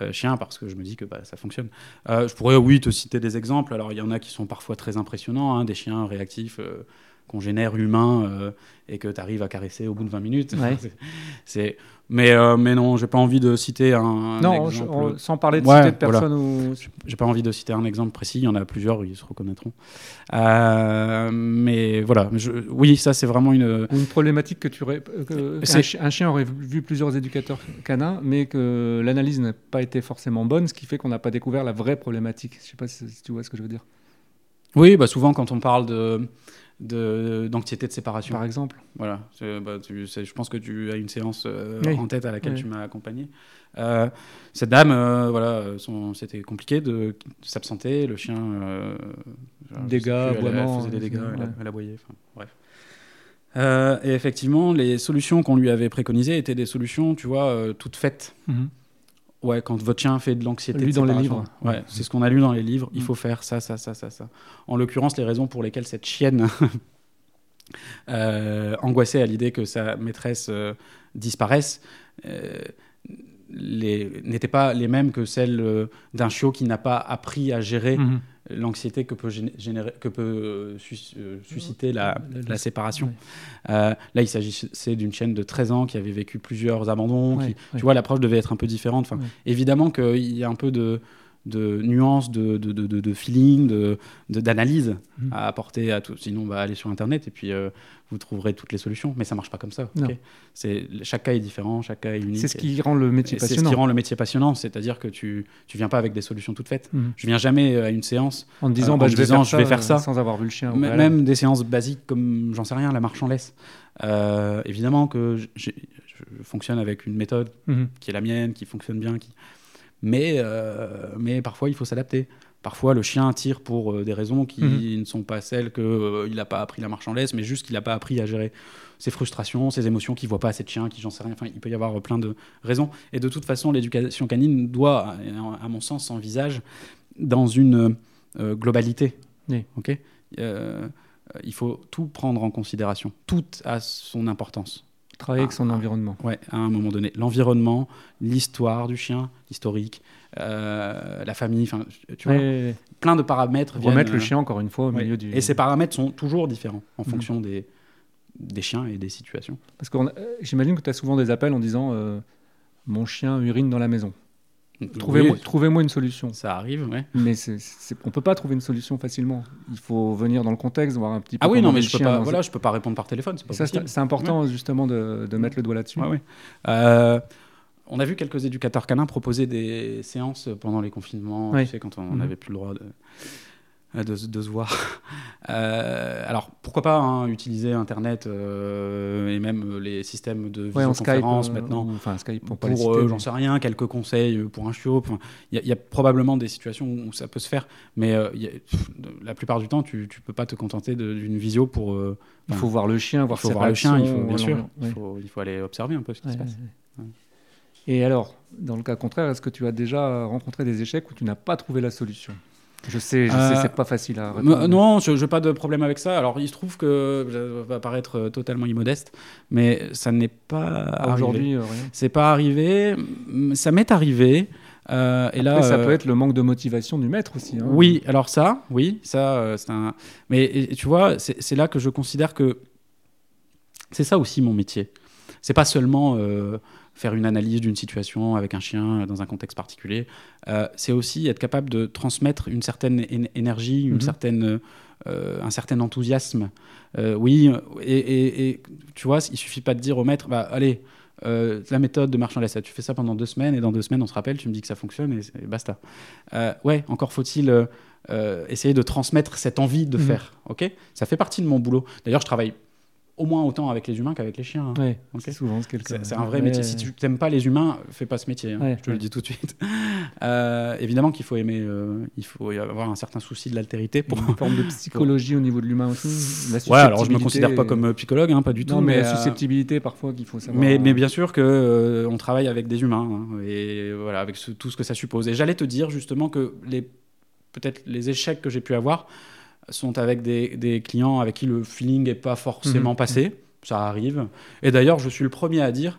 euh, chien parce que je me dis que bah, ça fonctionne. Euh, je pourrais, oui, te citer des exemples. Alors, il y en a qui sont parfois très impressionnants, hein, des chiens réactifs, congénères, humains, et que tu arrives à caresser au bout de 20 minutes. Ouais. C'est... Mais, euh, mais non, j'ai pas envie de citer un, un non, je- exemple. on- sans parler de Ouais, citer de voilà. personnes ou... J'ai pas envie de citer un exemple précis, il y en a plusieurs, ils se reconnaîtront. Euh, mais voilà, je- oui, ça c'est vraiment une. ou une problématique que tu que- C'est- un, chi- un chien aurait vu plusieurs éducateurs canins, mais que l'analyse n'a pas été forcément bonne, ce qui fait qu'on n'a pas découvert la vraie problématique. Je sais pas si, si tu vois ce que je veux dire. Oui, bah souvent quand on parle de- d'anxiété de, séparation. Par exemple. Voilà, bah, tu- je pense que tu as une séance euh, Oui. en tête à laquelle Oui. tu m'as accompagné. Euh, cette dame, euh, voilà, c'était compliqué de, de s'absenter. Le chien, Dégâts, plus, elle- elle, faisait des dégâts, ouais. elle, elle aboyait. enfin, bref. Euh, et effectivement, les solutions qu'on lui avait préconisées étaient des solutions, tu vois, toutes faites. Ouais, quand votre chien fait de l'anxiété. Lu dans les livres. Ouais, c'est ce qu'on a lu dans les livres. Il Mm. faut faire ça, ça, ça, ça, ça. En l'occurrence, les raisons pour lesquelles cette chienne euh, angoissée à l'idée que sa maîtresse euh, disparaisse euh, n'étaient pas les mêmes que celles euh, d'un chiot qui n'a pas appris à gérer Mhm. L'anxiété que peut, géné- générer, que peut euh, sus- euh, susciter la, séparation. ouais. Euh, là, il s'agissait d'une chienne de 13 ans qui avait vécu plusieurs abandons, Ouais, qui, tu vois, l'approche devait être un peu différente. Enfin. Évidemment qu'il y a un peu de, de nuances, de, de, de, de- feeling, d'analyse Mhm. à apporter à tout. Sinon, bah, allez sur Internet et puis euh, vous trouverez toutes les solutions. Mais ça marche pas comme ça. Non. ok c'est, chaque cas est différent, chaque cas est unique. C'est ce qui rend le métier Et c'est ce passionnant. qui rend le métier passionnant, c'est-à-dire que tu tu viens pas avec des solutions toutes faites. Mhm. Je viens jamais à une séance, En te disant, Euh, bah, en je, vais disant, je ça, vais faire ça. euh, sans avoir vu le chien. au M- préalable. même des séances basiques comme j'en sais rien, la marche en laisse. Euh, évidemment que je fonctionne avec une méthode Mhm. qui est la mienne, qui fonctionne bien, qui... mais, euh, mais parfois il faut s'adapter. Parfois le chien tire pour euh, des raisons qui Mhm. ne sont pas celles qu'il n'a pas appris la marche en laisse, mais juste qu'il n'a pas appris à gérer ses frustrations, ses émotions, qu'il voit pas assez de chiens, qui j'en sais rien. Enfin, il peut y avoir plein de raisons. Et de toute façon, l'éducation canine doit, à à mon sens, s'envisage dans une euh, globalité. Oui. Euh, euh, il faut tout prendre en considération. Tout a son importance. Travailler avec Ah. son environnement. Ouais, à un moment donné. L'environnement, l'histoire du chien, l'historique, euh, la famille, enfin, tu vois, Ouais, plein de paramètres. Remettre le euh, chien, encore une fois, au ouais. milieu du. Et ces paramètres sont toujours différents en Mhm. fonction des, des chiens et des situations. Parce que j'imagine que tu as souvent des appels en disant euh, Mon chien urine dans la maison. Trouvez-moi Oui, une solution. ça arrive, ouais. Mais on peut pas trouver une solution facilement. Il faut venir dans le contexte, voir un petit peu. Ah oui, non, mais je le peux pas, voilà, je peux pas répondre par téléphone, c'est important justement de, de mettre le doigt là-dessus. Ouais. Euh, on a vu quelques éducateurs canins proposer des séances pendant les confinements, tu sais, quand on Mhm. n'avait plus le droit de, de, se- de se voir. Euh, alors, pourquoi pas hein, utiliser Internet euh, et même les systèmes de Ouais, visioconférence euh, maintenant Enfin, Skype pour pour, euh, j'en sais rien, quelques conseils pour un chiot. Enfin, Il y, a- il y a probablement des situations où ça peut se faire, mais euh, a- pff, la plupart du temps, tu ne peux pas te contenter d'une visio pour... euh, Il faut voir le chien, voir il faut voir le chien, il faut, réactions, bien sûr. Il, ouais. faut, il faut aller observer un peu ce qui se Ouais, passe. ouais, ouais. Ouais. Et alors, dans le cas contraire, est-ce que tu as déjà rencontré des échecs où tu n'as pas trouvé la solution? Je sais, je sais, Euh, c'est pas facile à répondre. non, je n'ai pas de problème avec ça. Alors, il se trouve que ça va paraître euh, totalement immodeste, mais ça n'est pas. Aujourd'hui, euh, rien. C'est pas arrivé. Ça m'est arrivé Euh, et là, ça euh, peut être le manque de motivation du maître aussi. hein. Oui, alors ça, oui, ça, c'est un. Mais et- tu vois, c'est là que je considère que c'est ça aussi mon métier. C'est pas seulement faire une analyse d'une situation avec un chien euh, dans un contexte particulier. Euh, c'est aussi être capable de transmettre une certaine énergie, une Mhm. certaine, euh, un certain enthousiasme. Oui, et, et- et tu vois, il suffit pas de dire au maître, bah allez. euh, la méthode de marchand laisse, tu fais ça pendant deux semaines et dans deux semaines on se rappelle, tu me dis que ça fonctionne et, et basta. Euh, ouais, encore faut-il euh, essayer de transmettre cette envie de Mhm. faire. Ok, ça fait partie de mon boulot. D'ailleurs, je travaille au moins autant avec les humains qu'avec les chiens. hein. Ouais, souvent ce. C'est c'est un vrai Ouais. métier. Si tu n'aimes pas les humains, fais pas ce métier. hein. Je te le dis tout de suite. Euh, évidemment qu'il faut aimer, euh, il faut avoir un certain souci de l'altérité pour. Une forme de psychologie au niveau de l'humain aussi. la Ouais, alors je me considère pas comme euh, psychologue, hein, pas du tout. Non, mais, la euh, susceptibilité parfois qu'il faut savoir. mais, mais bien sûr que on travaille avec des humains hein, et voilà avec ce- tout ce que ça suppose. Et j'allais te dire justement que les peut-être les échecs que j'ai pu avoir sont avec des, des clients avec qui le feeling n'est pas forcément Mhm. passé. Ça arrive. Et d'ailleurs, je suis le premier à dire,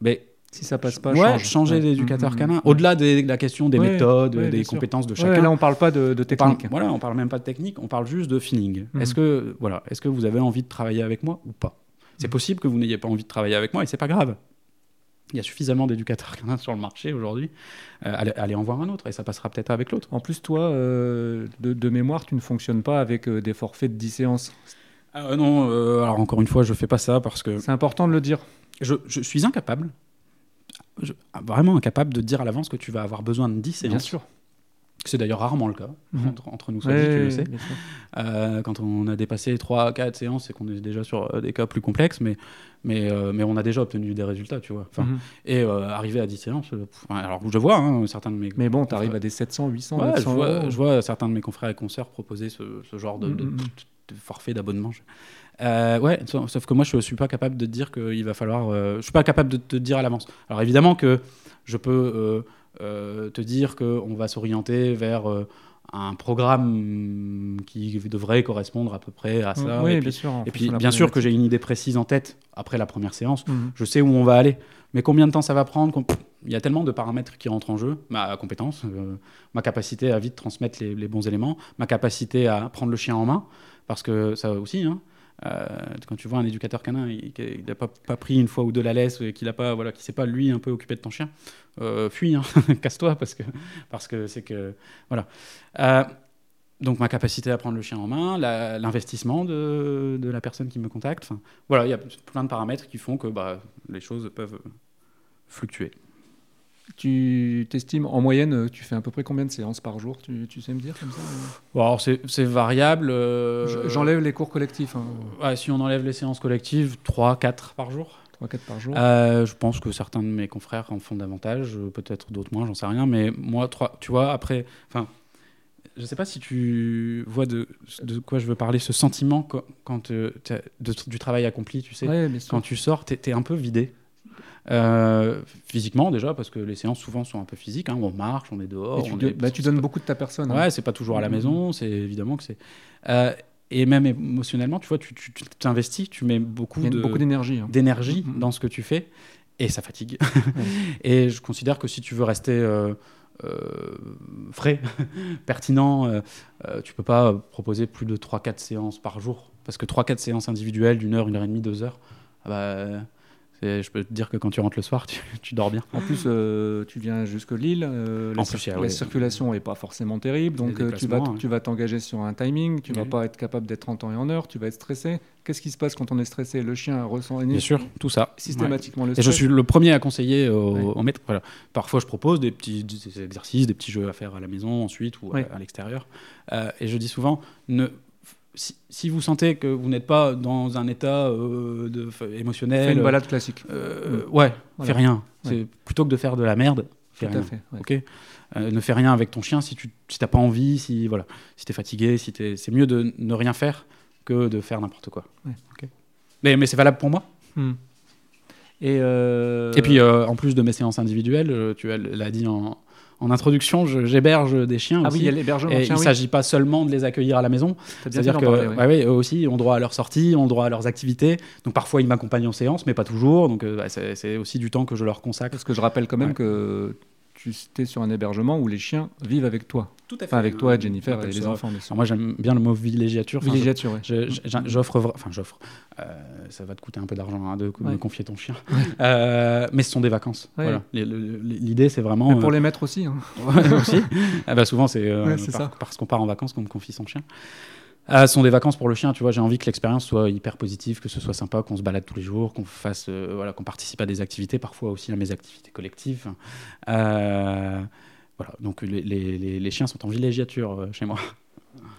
mais Si ça passe pas, ouais, change. changer Ouais. d'éducateur Mhm. canin. Au-delà de la question des méthodes, des sûr. compétences de chacun. là, on parle pas de, de On parle- technique. voilà, on parle même pas de technique, on parle juste de feeling. Mhm. Est-ce que voilà, est-ce que vous avez envie de travailler avec moi ou pas? C'est possible que vous n'ayez pas envie de travailler avec moi et c'est pas grave. Il y a suffisamment d'éducateurs canins sur le marché aujourd'hui. Euh, allez, allez en voir un autre et ça passera peut-être avec l'autre. En plus, toi, euh, de, de mémoire, tu ne fonctionnes pas avec euh, des forfaits de 10 séances. Euh, non, alors encore une fois, je fais pas ça parce que C'est important de le dire. je, je suis incapable, je- vraiment incapable de dire à l'avance que tu vas avoir besoin de 10 séances. sûr. C'est d'ailleurs rarement le cas, Mhm. entre, entre nous, soit dit, tu le sais. Euh, quand on a dépassé 3 4 séances, c'est qu'on est déjà sur euh, des cas plus complexes, mais, mais, euh, mais on a déjà obtenu des résultats, tu vois. Enfin, Mhm. Et euh, arriver à 10 séances, euh, pff, alors je vois hein, certains de mes... Mais bon, tu arrives à des 700, 800, Ouais, je, 900 vois, euros. je vois certains de mes confrères et consoeurs proposer ce, ce genre de, de- Mhm. de forfait d'abonnement. Je- Euh, ouais, sauf, que moi, je suis pas capable de te dire qu'il va falloir... euh, je suis pas capable de te dire à l'avance. Alors évidemment que je peux euh, te dire qu'on va s'orienter vers... euh, un programme qui devrait correspondre à peu près à ça. oui, et bien puis, sûr. en et puis, bien sûr que j'ai une idée précise en tête après la première séance. Mhm. Je sais où on va aller. Mais combien de temps ça va prendre Il y a tellement de paramètres qui rentrent en jeu. Ma compétence, euh, ma capacité à vite transmettre les, les bons éléments, ma capacité à prendre le chien en main. Parce que ça aussi, hein, euh, quand tu vois un éducateur canin il n'a pas, pris une fois ou deux la laisse, et qu'il ne pas, voilà, qui s'est pas lui un peu occupé de ton chien, euh, fuis, hein, casse-toi parce que parce que c'est que voilà. Euh, donc ma capacité à prendre le chien en main, l'investissement de, la personne qui me contacte. Voilà, il y a plein de paramètres qui font que bah, les choses peuvent fluctuer. Tu t'estimes, en moyenne, euh, tu fais à peu près combien de séances par jour? Tu, tu sais me dire comme ça Bon, alors c'est variable. euh, Je- J'enlève les cours collectifs, hein, ouais, si on enlève les séances collectives, 3, 4 par jour. 3-4 par jour. Euh, je pense que certains de mes confrères en font davantage, peut-être d'autres moins, j'en sais rien. Mais moi, trois, tu vois, après, enfin, je sais pas si tu vois de, de quoi je veux parler, ce sentiment quand, de- du travail accompli, tu sais. Ouais. Quand tu sors, tu es, un peu vidé. Euh, physiquement déjà, parce que les séances souvent sont un peu physiques. hein, on marche, on est dehors. Et tu, on don- est- bah, tu donnes beaucoup de ta personne. hein. Ouais, c'est pas toujours à la Mhm. maison, c'est évidemment que c'est. Euh, et même émotionnellement, tu vois, tu t'investis, tu mets beaucoup d'énergie. hein. d'énergie Mhm. dans ce que tu fais et ça fatigue. et je considère que si tu veux rester euh, euh, frais, pertinent, euh, euh, tu peux pas proposer plus de 3-4 séances par jour. Parce que 3-4 séances individuelles d'une heure, une heure et demie, deux heures, ah bah, je peux te dire que quand tu rentres le soir, tu, tu dors bien. En plus, euh, tu viens jusque Lille. euh, la, plus, la circulation n'est pas forcément terrible. Donc, euh, tu vas déplacements, tu vas t'engager sur un timing. Tu vas Oui. pas être capable d'être en temps et en heure. Tu vas être stressé. Qu'est-ce qui se passe quand on est stressé? Le chien ressent Bien sûr, tout ça. Ouais. systématiquement le Et stress. je suis le premier à conseiller au, Ouais. au maître. Voilà. Parfois, je propose des petits des exercices, des petits jeux à faire à la maison ensuite ou à, l'extérieur. Euh, et je dis souvent, ne, si, si vous sentez que vous n'êtes pas dans un état euh, de, émotionnel, Fais une balade classique. euh, ouais, Voilà. fais rien. Ouais. Plutôt que de faire de la merde. Fais Tout rien. à fait. ouais. Euh, ne fais rien avec ton chien si tu si t'as pas envie, si voilà, si t'es fatigué, si c'est mieux de ne rien faire que de faire n'importe quoi. Ouais. Mais mais c'est valable pour moi. Hmm. Et, euh, Et puis, euh, en plus de mes séances individuelles, euh, tu as- l'as dit en, en introduction, j'héberge des chiens ah aussi. oui, il y a l'hébergement. il ne oui. s'agit pas seulement de les accueillir à la maison, c'est-à-dire que parler, ouais, eux aussi ont droit à leurs sorties, ont droit à leurs activités. Donc parfois ils m'accompagnent en séance, mais pas toujours. Donc euh, c'est c'est aussi du temps que je leur consacre. Parce que je rappelle quand même Ouais. que tu es sur un hébergement où les chiens vivent avec toi. Tout à fait. Enfin, avec toi, Jennifer et les ça- enfants, bien sûr. Alors moi j'aime bien le mot villégiature. Enfin, Villégiature, J'offre, enfin j'offre. Euh, ça va te coûter un peu d'argent hein, de me Ouais. confier ton chien, Euh, mais ce sont des vacances. Ouais. Voilà. L'idée c'est vraiment. Mais pour euh, les maîtres aussi. hein. Aussi. Ah bah souvent, c'est euh, parce qu'on part en vacances qu'on me confie son chien. Ce sont des vacances pour le chien, tu vois. J'ai envie que l'expérience soit hyper positive, que ce soit sympa, qu'on se balade tous les jours, qu'on fasse, euh, voilà, qu'on participe à des activités, parfois aussi à mes activités collectives. Euh, voilà. Donc les, les- chiens sont en villégiature euh, chez moi.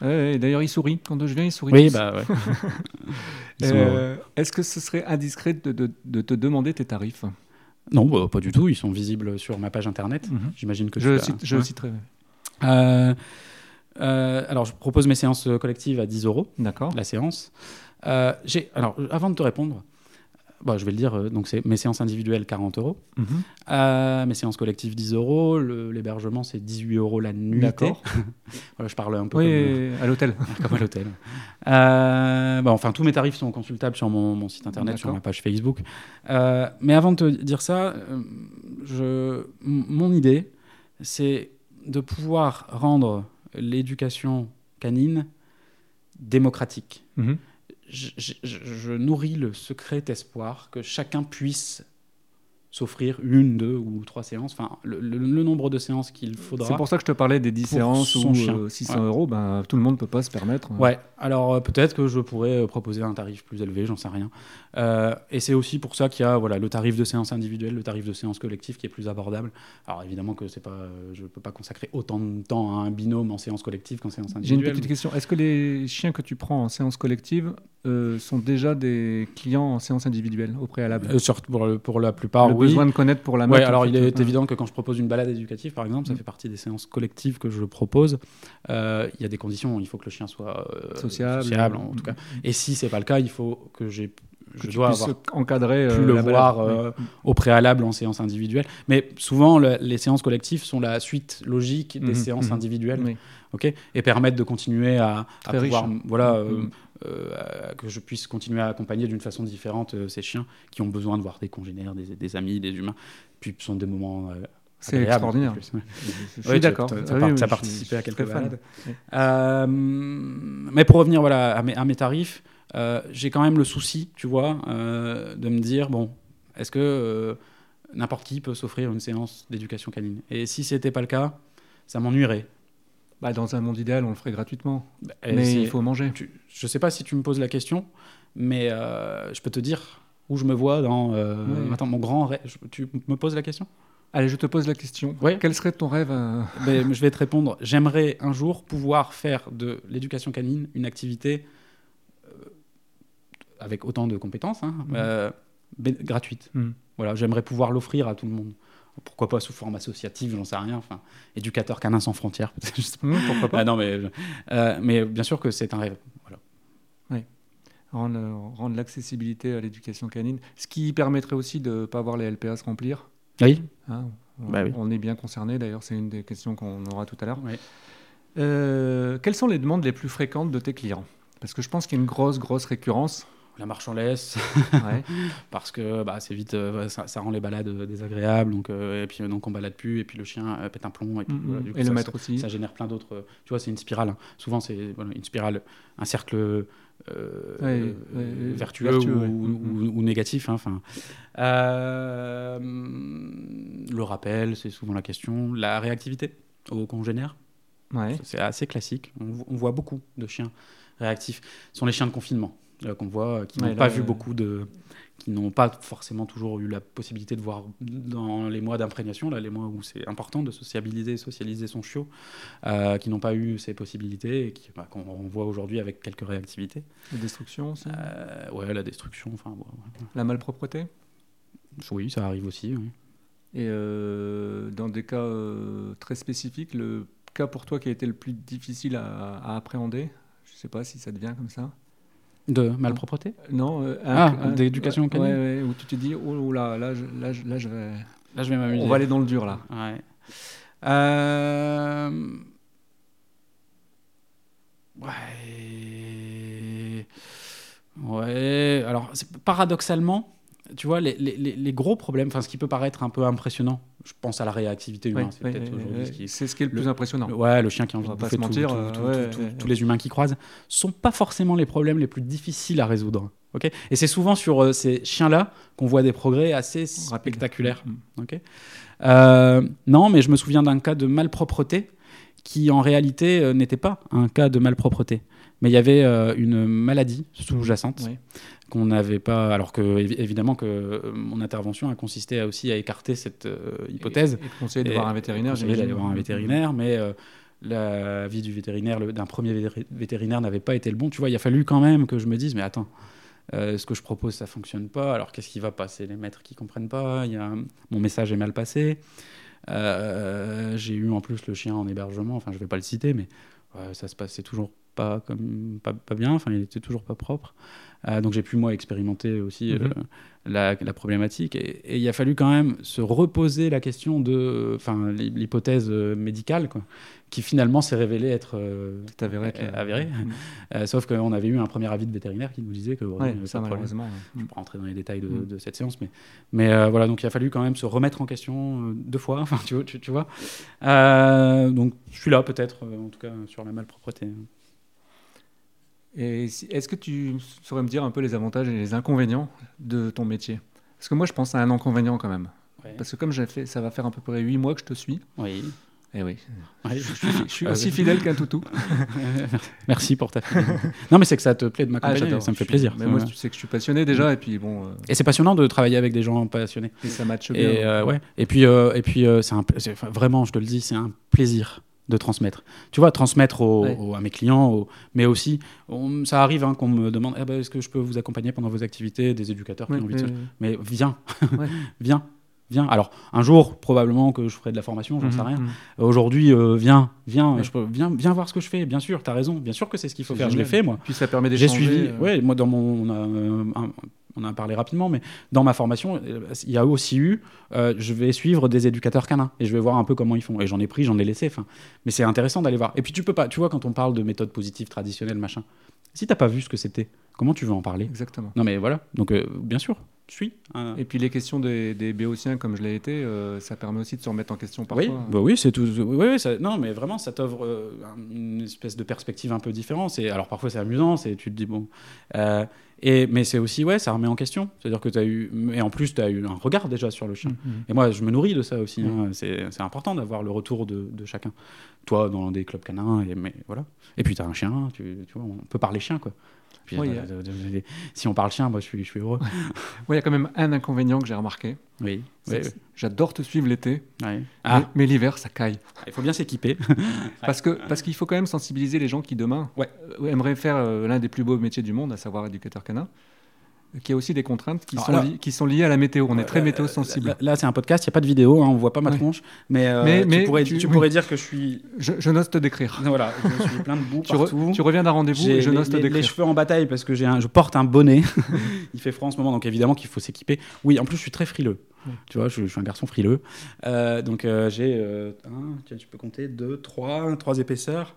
D'ailleurs, ils sourient. Quand je viens, ils sourient. Oui, tous. bah ouais. Sont, euh, Euh, Est-ce que ce serait indiscret de, de- de te demander tes tarifs? Non, bah, pas du tout. Ils sont visibles sur ma page internet. J'imagine que Je, l'as- cite- je ouais. le citerai. Euh, euh, alors, je propose mes séances collectives à 10 euros. D'accord. la séance. Euh, alors, avant de te répondre, bah, je vais le dire, euh, donc c'est mes séances individuelles 40 euros, Mhm. Euh, mes séances collectives 10 euros, l'hébergement c'est 18 euros la nuit. D'accord. voilà, je parle un peu Oui, à l'hôtel. comme, à l'hôtel. Euh, bah, enfin, tous mes tarifs sont consultables sur mon, mon site internet, sur ma page Facebook. Euh, mais avant de te dire ça, euh, je, mon idée, c'est de pouvoir rendre l'éducation canine démocratique Mhm. je, je- je- je nourris le secret espoir que chacun puisse s'offrir une, deux ou trois séances, enfin le, le- le nombre de séances qu'il faudra. C'est pour ça que je te parlais des 10 Pour séances ou euh, 600 Ouais. euros. Ben, tout le monde ne peut pas se permettre. Ouais, alors euh, peut-être que je pourrais euh, proposer un tarif plus élevé, j'en sais rien. Euh, et c'est aussi pour ça qu'il y a voilà, le tarif de séance individuelle, le tarif de séance collective qui est plus abordable. Alors évidemment que c'est pas, euh, je ne peux pas consacrer autant de temps à un binôme en séance collective qu'en séance J'ai une individuelle. petite question. Est-ce que les chiens que tu prends en séance collective euh, sont déjà des clients en séance individuelle au préalable Euh, pour, la plupart, Le oui. besoin de connaître pour la Ouais, note, en alors il est évident que quand je propose une balade éducative, par exemple, ça Mm. fait partie des séances collectives que je propose. Euh, Il y a des conditions, il faut que le chien soit euh, Sociable. en tout cas. Et si c'est pas le cas, il faut que j'ai, je dois avoir encadrer pu le balade. voir Oui. au préalable en séance individuelle. Mais souvent, le- les séances collectives sont la suite logique des Mhm, séances mhm. individuelles, Oui. ok, et permettent de continuer à, à pouvoir, voilà, euh, Mhm. Euh, que je puisse continuer à accompagner d'une façon différente euh, ces chiens qui ont besoin de voir des congénères, des, des amis, des humains. Puis ce sont des moments euh, C'est extraordinaire. ouais. Je suis Ouais, d'accord. as Ah oui, oui, suis à quelques balades. Euh, mais pour revenir voilà, à, mes, à mes tarifs, j'ai quand même le souci, tu vois, de me dire, bon, est-ce que n'importe qui peut s'offrir une séance d'éducation canine? Et si ce n'était pas le cas, ça m'ennuierait. Bah, dans un monde idéal, on le ferait gratuitement. Et mais il faut manger. tu- je sais pas si tu me poses la question, mais euh, je peux te dire où je me vois dans... euh. Attends, mon grand rêve... Tu me poses la question? Allez, je te pose la question. Ouais. Quel serait ton rêve euh, Ben, je vais te répondre. J'aimerais un jour pouvoir faire de l'éducation canine une activité euh, avec autant de compétences, hein, Mhm. euh, bé- gratuite. Mhm. Voilà, j'aimerais pouvoir l'offrir à tout le monde. Pourquoi pas sous forme associative, j'en sais rien. Enfin, éducateur canin sans frontières, peut-être. je sais pas. hum, Pourquoi pas Ah non, mais, euh, mais bien sûr que c'est un rêve. Voilà. Rendre, euh, rendre l'accessibilité à l'éducation canine. Ce qui permettrait aussi de ne pas voir les LPA se remplir. Oui. hein. on, Bah oui. on est bien concerné, d'ailleurs, c'est une des questions qu'on aura tout à l'heure. Oui. Euh, quelles sont les demandes les plus fréquentes de tes clients? Parce que je pense qu'il y a une grosse, grosse récurrence. La marche en laisse, Ouais. parce que bah, c'est vite, euh, ça, ça rend les balades euh, désagréables, donc, euh, et puis donc on balade plus, et puis le chien pète un plomb, et puis voilà, du coup, Et le ça- maître aussi. ça génère plein d'autres. Tu vois, c'est une spirale. hein. Souvent, c'est voilà, une spirale, un cercle euh, Ouais, euh, vertueux, vertueux, ou, ouais. ou- ou négatif. hein, Euh, le rappel, c'est souvent la question. La réactivité aux congénères, Ouais. c'est assez classique. On, on voit beaucoup de chiens réactifs. Ce sont les chiens de confinement qu'on voit, euh, qui Ouais, n'ont pas vu euh, beaucoup de, qui n'ont pas forcément toujours eu la possibilité de voir dans les mois d'imprégnation, là, les mois où c'est important de sociabiliser, socialiser son chiot, euh, qui n'ont pas eu ces possibilités et qui, bah, qu'on on voit aujourd'hui avec quelques réactivités. La destruction aussi. Euh, ouais, la destruction, enfin, bon, ouais. La malpropreté. oui, ça arrive aussi. oui. Et euh, dans des cas euh, très spécifiques, le cas pour toi qui a été le plus difficile à, à appréhender, je sais pas si ça devient comme ça. De malpropreté? Non, euh, Ah, d'éducation ouais, canine ouais, où tu te dis, oh, là, là, je, là, je, là, je vais. Là, je vais m'amuser. On va aller dans le dur là. Ouais. Euh... Ouais. Ouais. Alors, paradoxalement, tu vois, les, les- les- gros problèmes, enfin, ce qui peut paraître un peu impressionnant, je pense à la réactivité humaine. c'est peut-être aujourd'hui ce qui- C'est ce qui est le le- plus impressionnant. le- ouais, le chien qui a envie On de bouffer mentir, tout- euh, tout- ouais, tout- ouais, tous les humains qui croisent, sont pas forcément les problèmes les plus difficiles à résoudre. ok? Et c'est souvent sur euh, ces chiens-là qu'on voit des progrès assez Rapide. spectaculaires. Mm. ok? Euh, non, mais je me souviens d'un cas de malpropreté qui en réalité euh, n'était pas un cas de malpropreté. Mais il y avait euh, une maladie sous-jacente qu'on n'avait pas. Alors que, évi- évidemment, que euh, mon intervention a consisté à aussi à écarter cette euh, hypothèse. Et, et conseiller de voir un vétérinaire. conseiller d'aller voir un vétérinaire, mais l'avis du vétérinaire, d'un premier vétéri- vétérinaire n'avait pas été le bon. Tu vois, il a fallu quand même que je me dise, mais attends, euh, ce que je propose, ça fonctionne pas. Alors qu'est-ce qui va passer? Les maîtres qui comprennent pas. Il y a mon message est mal passé. Euh, J'ai eu en plus le chien en hébergement. Enfin, je vais pas le citer, mais ça se passait toujours pas comme pas, pas bien. Enfin, il était toujours pas propre. Euh, donc j'ai pu moi expérimenter aussi Mhm. euh, la, la problématique et, et il a fallu quand même se reposer la question de, enfin l'hypothèse euh, médicale quoi, qui finalement s'est révélée être euh, C'est avéré. euh, sauf qu'on avait eu un premier avis de vétérinaire qui nous disait que Ouais, ça malheureusement. Je ouais. vais pas rentrer dans les détails de, de cette séance, mais, mais voilà, donc il a fallu quand même se remettre en question deux fois, enfin, tu, vois- tu, tu vois. Donc je suis là peut-être, en tout cas sur la malpropreté. Est-ce que tu saurais me dire un peu les avantages et les inconvénients de ton métier? Parce que moi, je pense à un inconvénient quand même. Ouais. Parce que comme j'ai fait, ça va faire à peu près 8 mois que je te suis. Oui. Et oui, Ouais. je suis, je suis Ah, aussi oui. fidèle qu'un toutou. Merci pour ta fidélité. Non, mais c'est que ça te plaît de m'accompagner, j'adore. ça me fait suis- plaisir. Mais moi, tu sais que je suis passionné déjà, et puis bon, euh, Et c'est passionnant de travailler avec des gens passionnés. et ça matche bien. Et, euh, ouais. et puis, euh, et puis c'est un, vraiment, je te le dis, c'est un plaisir de transmettre. Tu vois, transmettre Ouais. aux- à mes clients, mais aussi, on- ça arrive hein, qu'on me demande Eh ben, est-ce que je peux vous accompagner pendant vos activités Des éducateurs qui Ouais, ont envie de ouais. Mais viens, viens, viens. Alors, un jour, probablement que je ferai de la formation, j'en sais Mhm, rien. mhm. Aujourd'hui, euh, viens, viens, Ouais. je peux- viens, viens voir ce que je fais. Bien sûr, tu as raison. Bien sûr que c'est ce qu'il faut faire. Je l'ai fait, moi. Puis ça permet J'ai d'échanger. suivi, euh, ouais, moi dans mon, on a, un- on a parlé rapidement, mais dans ma formation, il y a aussi eu, euh, je vais suivre des éducateurs canins et je vais voir un peu comment ils font. Et j'en ai pris, j'en ai laissé. Enfin, mais c'est intéressant d'aller voir. Et puis tu peux pas, tu vois, quand on parle de méthode positive traditionnelle, machin, si t'as pas vu ce que c'était, comment tu veux en parler? Exactement. Non mais voilà. Donc euh, bien sûr, suis. hein. Et puis les questions des, des béotiens, comme je l'ai été, euh, ça permet aussi de se remettre en question parfois. Oui, bah oui, c'est tout. Oui, oui, ça- non, mais vraiment, ça t'offre euh, un- une espèce de perspective un peu différente. Alors parfois c'est amusant, tu te dis bon. Euh, et mais c'est aussi ouais, ça remet en question. C'est-à-dire que tu as eu, et en plus tu as eu un regard déjà sur le chien. Mhm. Et moi, je me nourris de ça aussi. Mm. hein. C'est c'est important d'avoir le retour de, de chacun. Toi, dans des clubs canins, et, mais voilà. Et puis tu as un chien, tu, tu vois, on peut parler chien quoi. Puis, Oui, euh, de- de- de- si on parle chien, moi je suis, je suis heureux. Il y a quand même un inconvénient que j'ai remarqué. Oui. oui, oui. J'adore te suivre l'été, mais, Ah, mais l'hiver, ça caille. il faut bien s'équiper. Parce que parce qu'il faut quand même sensibiliser les gens qui demain Ouais. euh, aimeraient faire euh, l'un des plus beaux métiers du monde, à savoir éducateur canin. Qui a aussi des contraintes qui, Alors sont, là- li- qui sont liées à la météo. On est très Euh, météo sensible. Là, là, c'est un podcast, il n'y a pas de vidéo, hein, on voit pas ma Ouais. tronche. Mais, euh, Mais- tu, mais pourrais, tu- tu oui. pourrais dire que je suis. Je, je n'ose te décrire. Voilà, je suis plein de boue Tu, re- partout. tu reviens d'un rendez-vous J'ai et je les, n'ose te les- les décrire. cheveux en bataille parce que j'ai un, je porte un bonnet. il fait froid en ce moment, donc évidemment qu'il faut s'équiper. Oui, en plus, je suis très frileux. Ouais. Tu vois, je, je suis un garçon frileux. Euh, donc euh, j'ai, euh, tiens, tu peux compter, deux, trois, trois épaisseurs.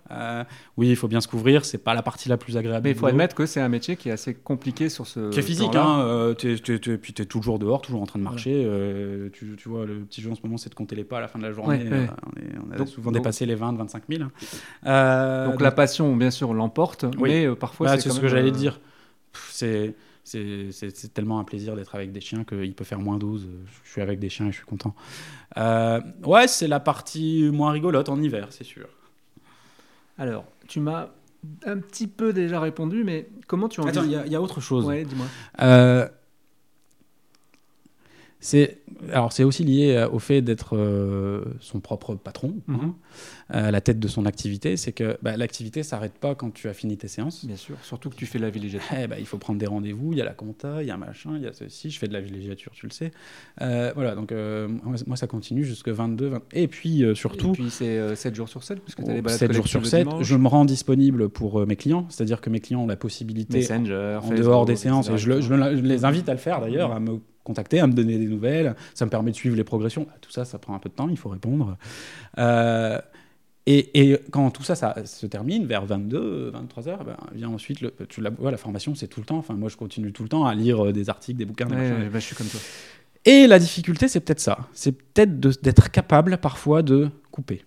Oui, il faut bien se couvrir. C'est pas la partie la plus agréable. Mais il faut admettre que c'est un métier qui est assez compliqué sur ce. Qui est physique, hein, puis tu es toujours dehors, toujours en train de marcher. tu, tu vois, le petit jeu en ce moment, c'est de compter les pas à la fin de la journée. Ouais, On, a Donc- souvent donc- dépassé les 20, 25 000. hein. Euh, Donc la passion, bien sûr, l'emporte, Oui. mais parfois Bah, c'est ce que j'allais dire. C'est c'est- tellement un plaisir d'être avec des chiens qu'il peut faire moins 12. Je suis avec des chiens et je suis content. Euh, ouais, c'est la partie moins rigolote en hiver, c'est sûr. Alors, tu m'as un petit peu déjà répondu, mais comment tu en Attends, il y, a- il y a autre chose. Ouais, dis-moi. Euh, c'est alors c'est aussi lié euh, au fait d'être euh, son propre patron, Mhm. hein, à la tête de son activité. C'est que bah, l'activité s'arrête pas quand tu as fini tes séances. Bien sûr, surtout que tu fais la villégiature. Eh ben, il faut prendre des rendez-vous, il y a la compta, il y a machin, il y a ceci, je fais de la villégiature, tu le sais. Euh, voilà, donc euh, moi, ça continue jusque 22, 20... Et puis euh, surtout, Et puis c'est 7 jours sur 7, puisque tu as les balades 7 jours sur collectives le 7, dimanche, je me rends disponible pour euh, mes clients, c'est-à-dire que mes clients ont la possibilité Messenger, en Facebook, dehors des séances, et etc., je, le- je le- je les invite à le faire d'ailleurs, à me contacter, à me donner des nouvelles, ça me permet de suivre les progressions. Tout ça, ça prend un peu de temps, il faut répondre. Euh, Et, et quand tout ça, ça se termine vers 22, 23 heures, ben, vient ensuite, le, tu la, la formation, c'est tout le temps. Enfin, moi, je continue tout le temps à lire euh, des articles, des bouquins. des Ouais, machins. ouais, bah, je suis comme toi. Et la difficulté, c'est peut-être ça. C'est peut-être d'être capable parfois de couper.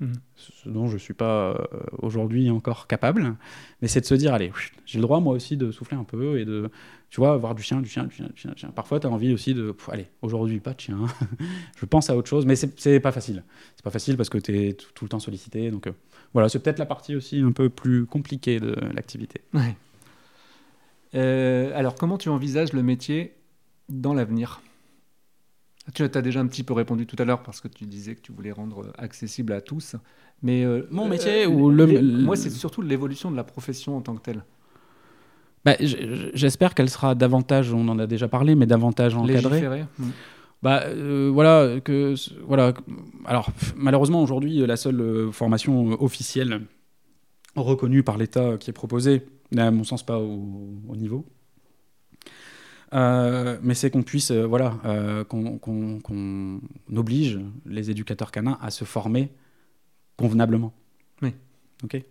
Mhm. Ce dont je ne suis pas euh, aujourd'hui encore capable. Mais c'est de se dire, allez, j'ai le droit moi aussi de souffler un peu et de, tu vois, voir du chien, du chien, du chien, du chien. du chien. Parfois, tu as envie aussi de, pff, allez, aujourd'hui, pas de chien. je pense à autre chose. Mais c'est pas facile. C'est pas facile parce que tu es tout, tout le temps sollicité. Donc euh, voilà, c'est peut-être la partie aussi un peu plus compliquée de l'activité. Ouais. Euh, alors, comment tu envisages le métier dans l'avenir? Tu as déjà un petit peu répondu tout à l'heure parce que tu disais que tu voulais rendre accessible à tous. Mais euh, Mon euh, métier ou le- les- le- Moi, c'est surtout l'évolution de la profession en tant que telle. Bah, J'espère qu'elle sera davantage, on en a déjà parlé, mais davantage encadrée. Légiférer. Mm. Bah euh, voilà que voilà. Alors malheureusement aujourd'hui la seule euh, formation euh, officielle reconnue par l'État qui est proposée n'est à mon sens pas au, au niveau. Euh, mais c'est qu'on puisse euh, voilà euh, qu'on qu'on oblige les éducateurs canins à se former convenablement. Oui. Ok.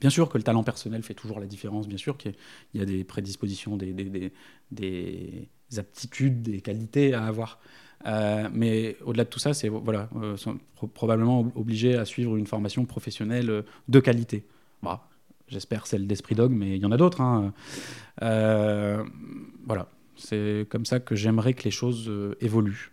Bien sûr que le talent personnel fait toujours la différence. Bien sûr qu'il y a- des prédispositions, des, des, des- des aptitudes, des qualités à avoir. Mais au-delà de tout ça, c'est voilà, sont pro- probablement ob- obligés à suivre une formation professionnelle de qualité. Bah, J'espère celle d'Esprit Dog, mais il y en a d'autres. hein. Voilà, c'est comme ça que j'aimerais que les choses euh, évoluent.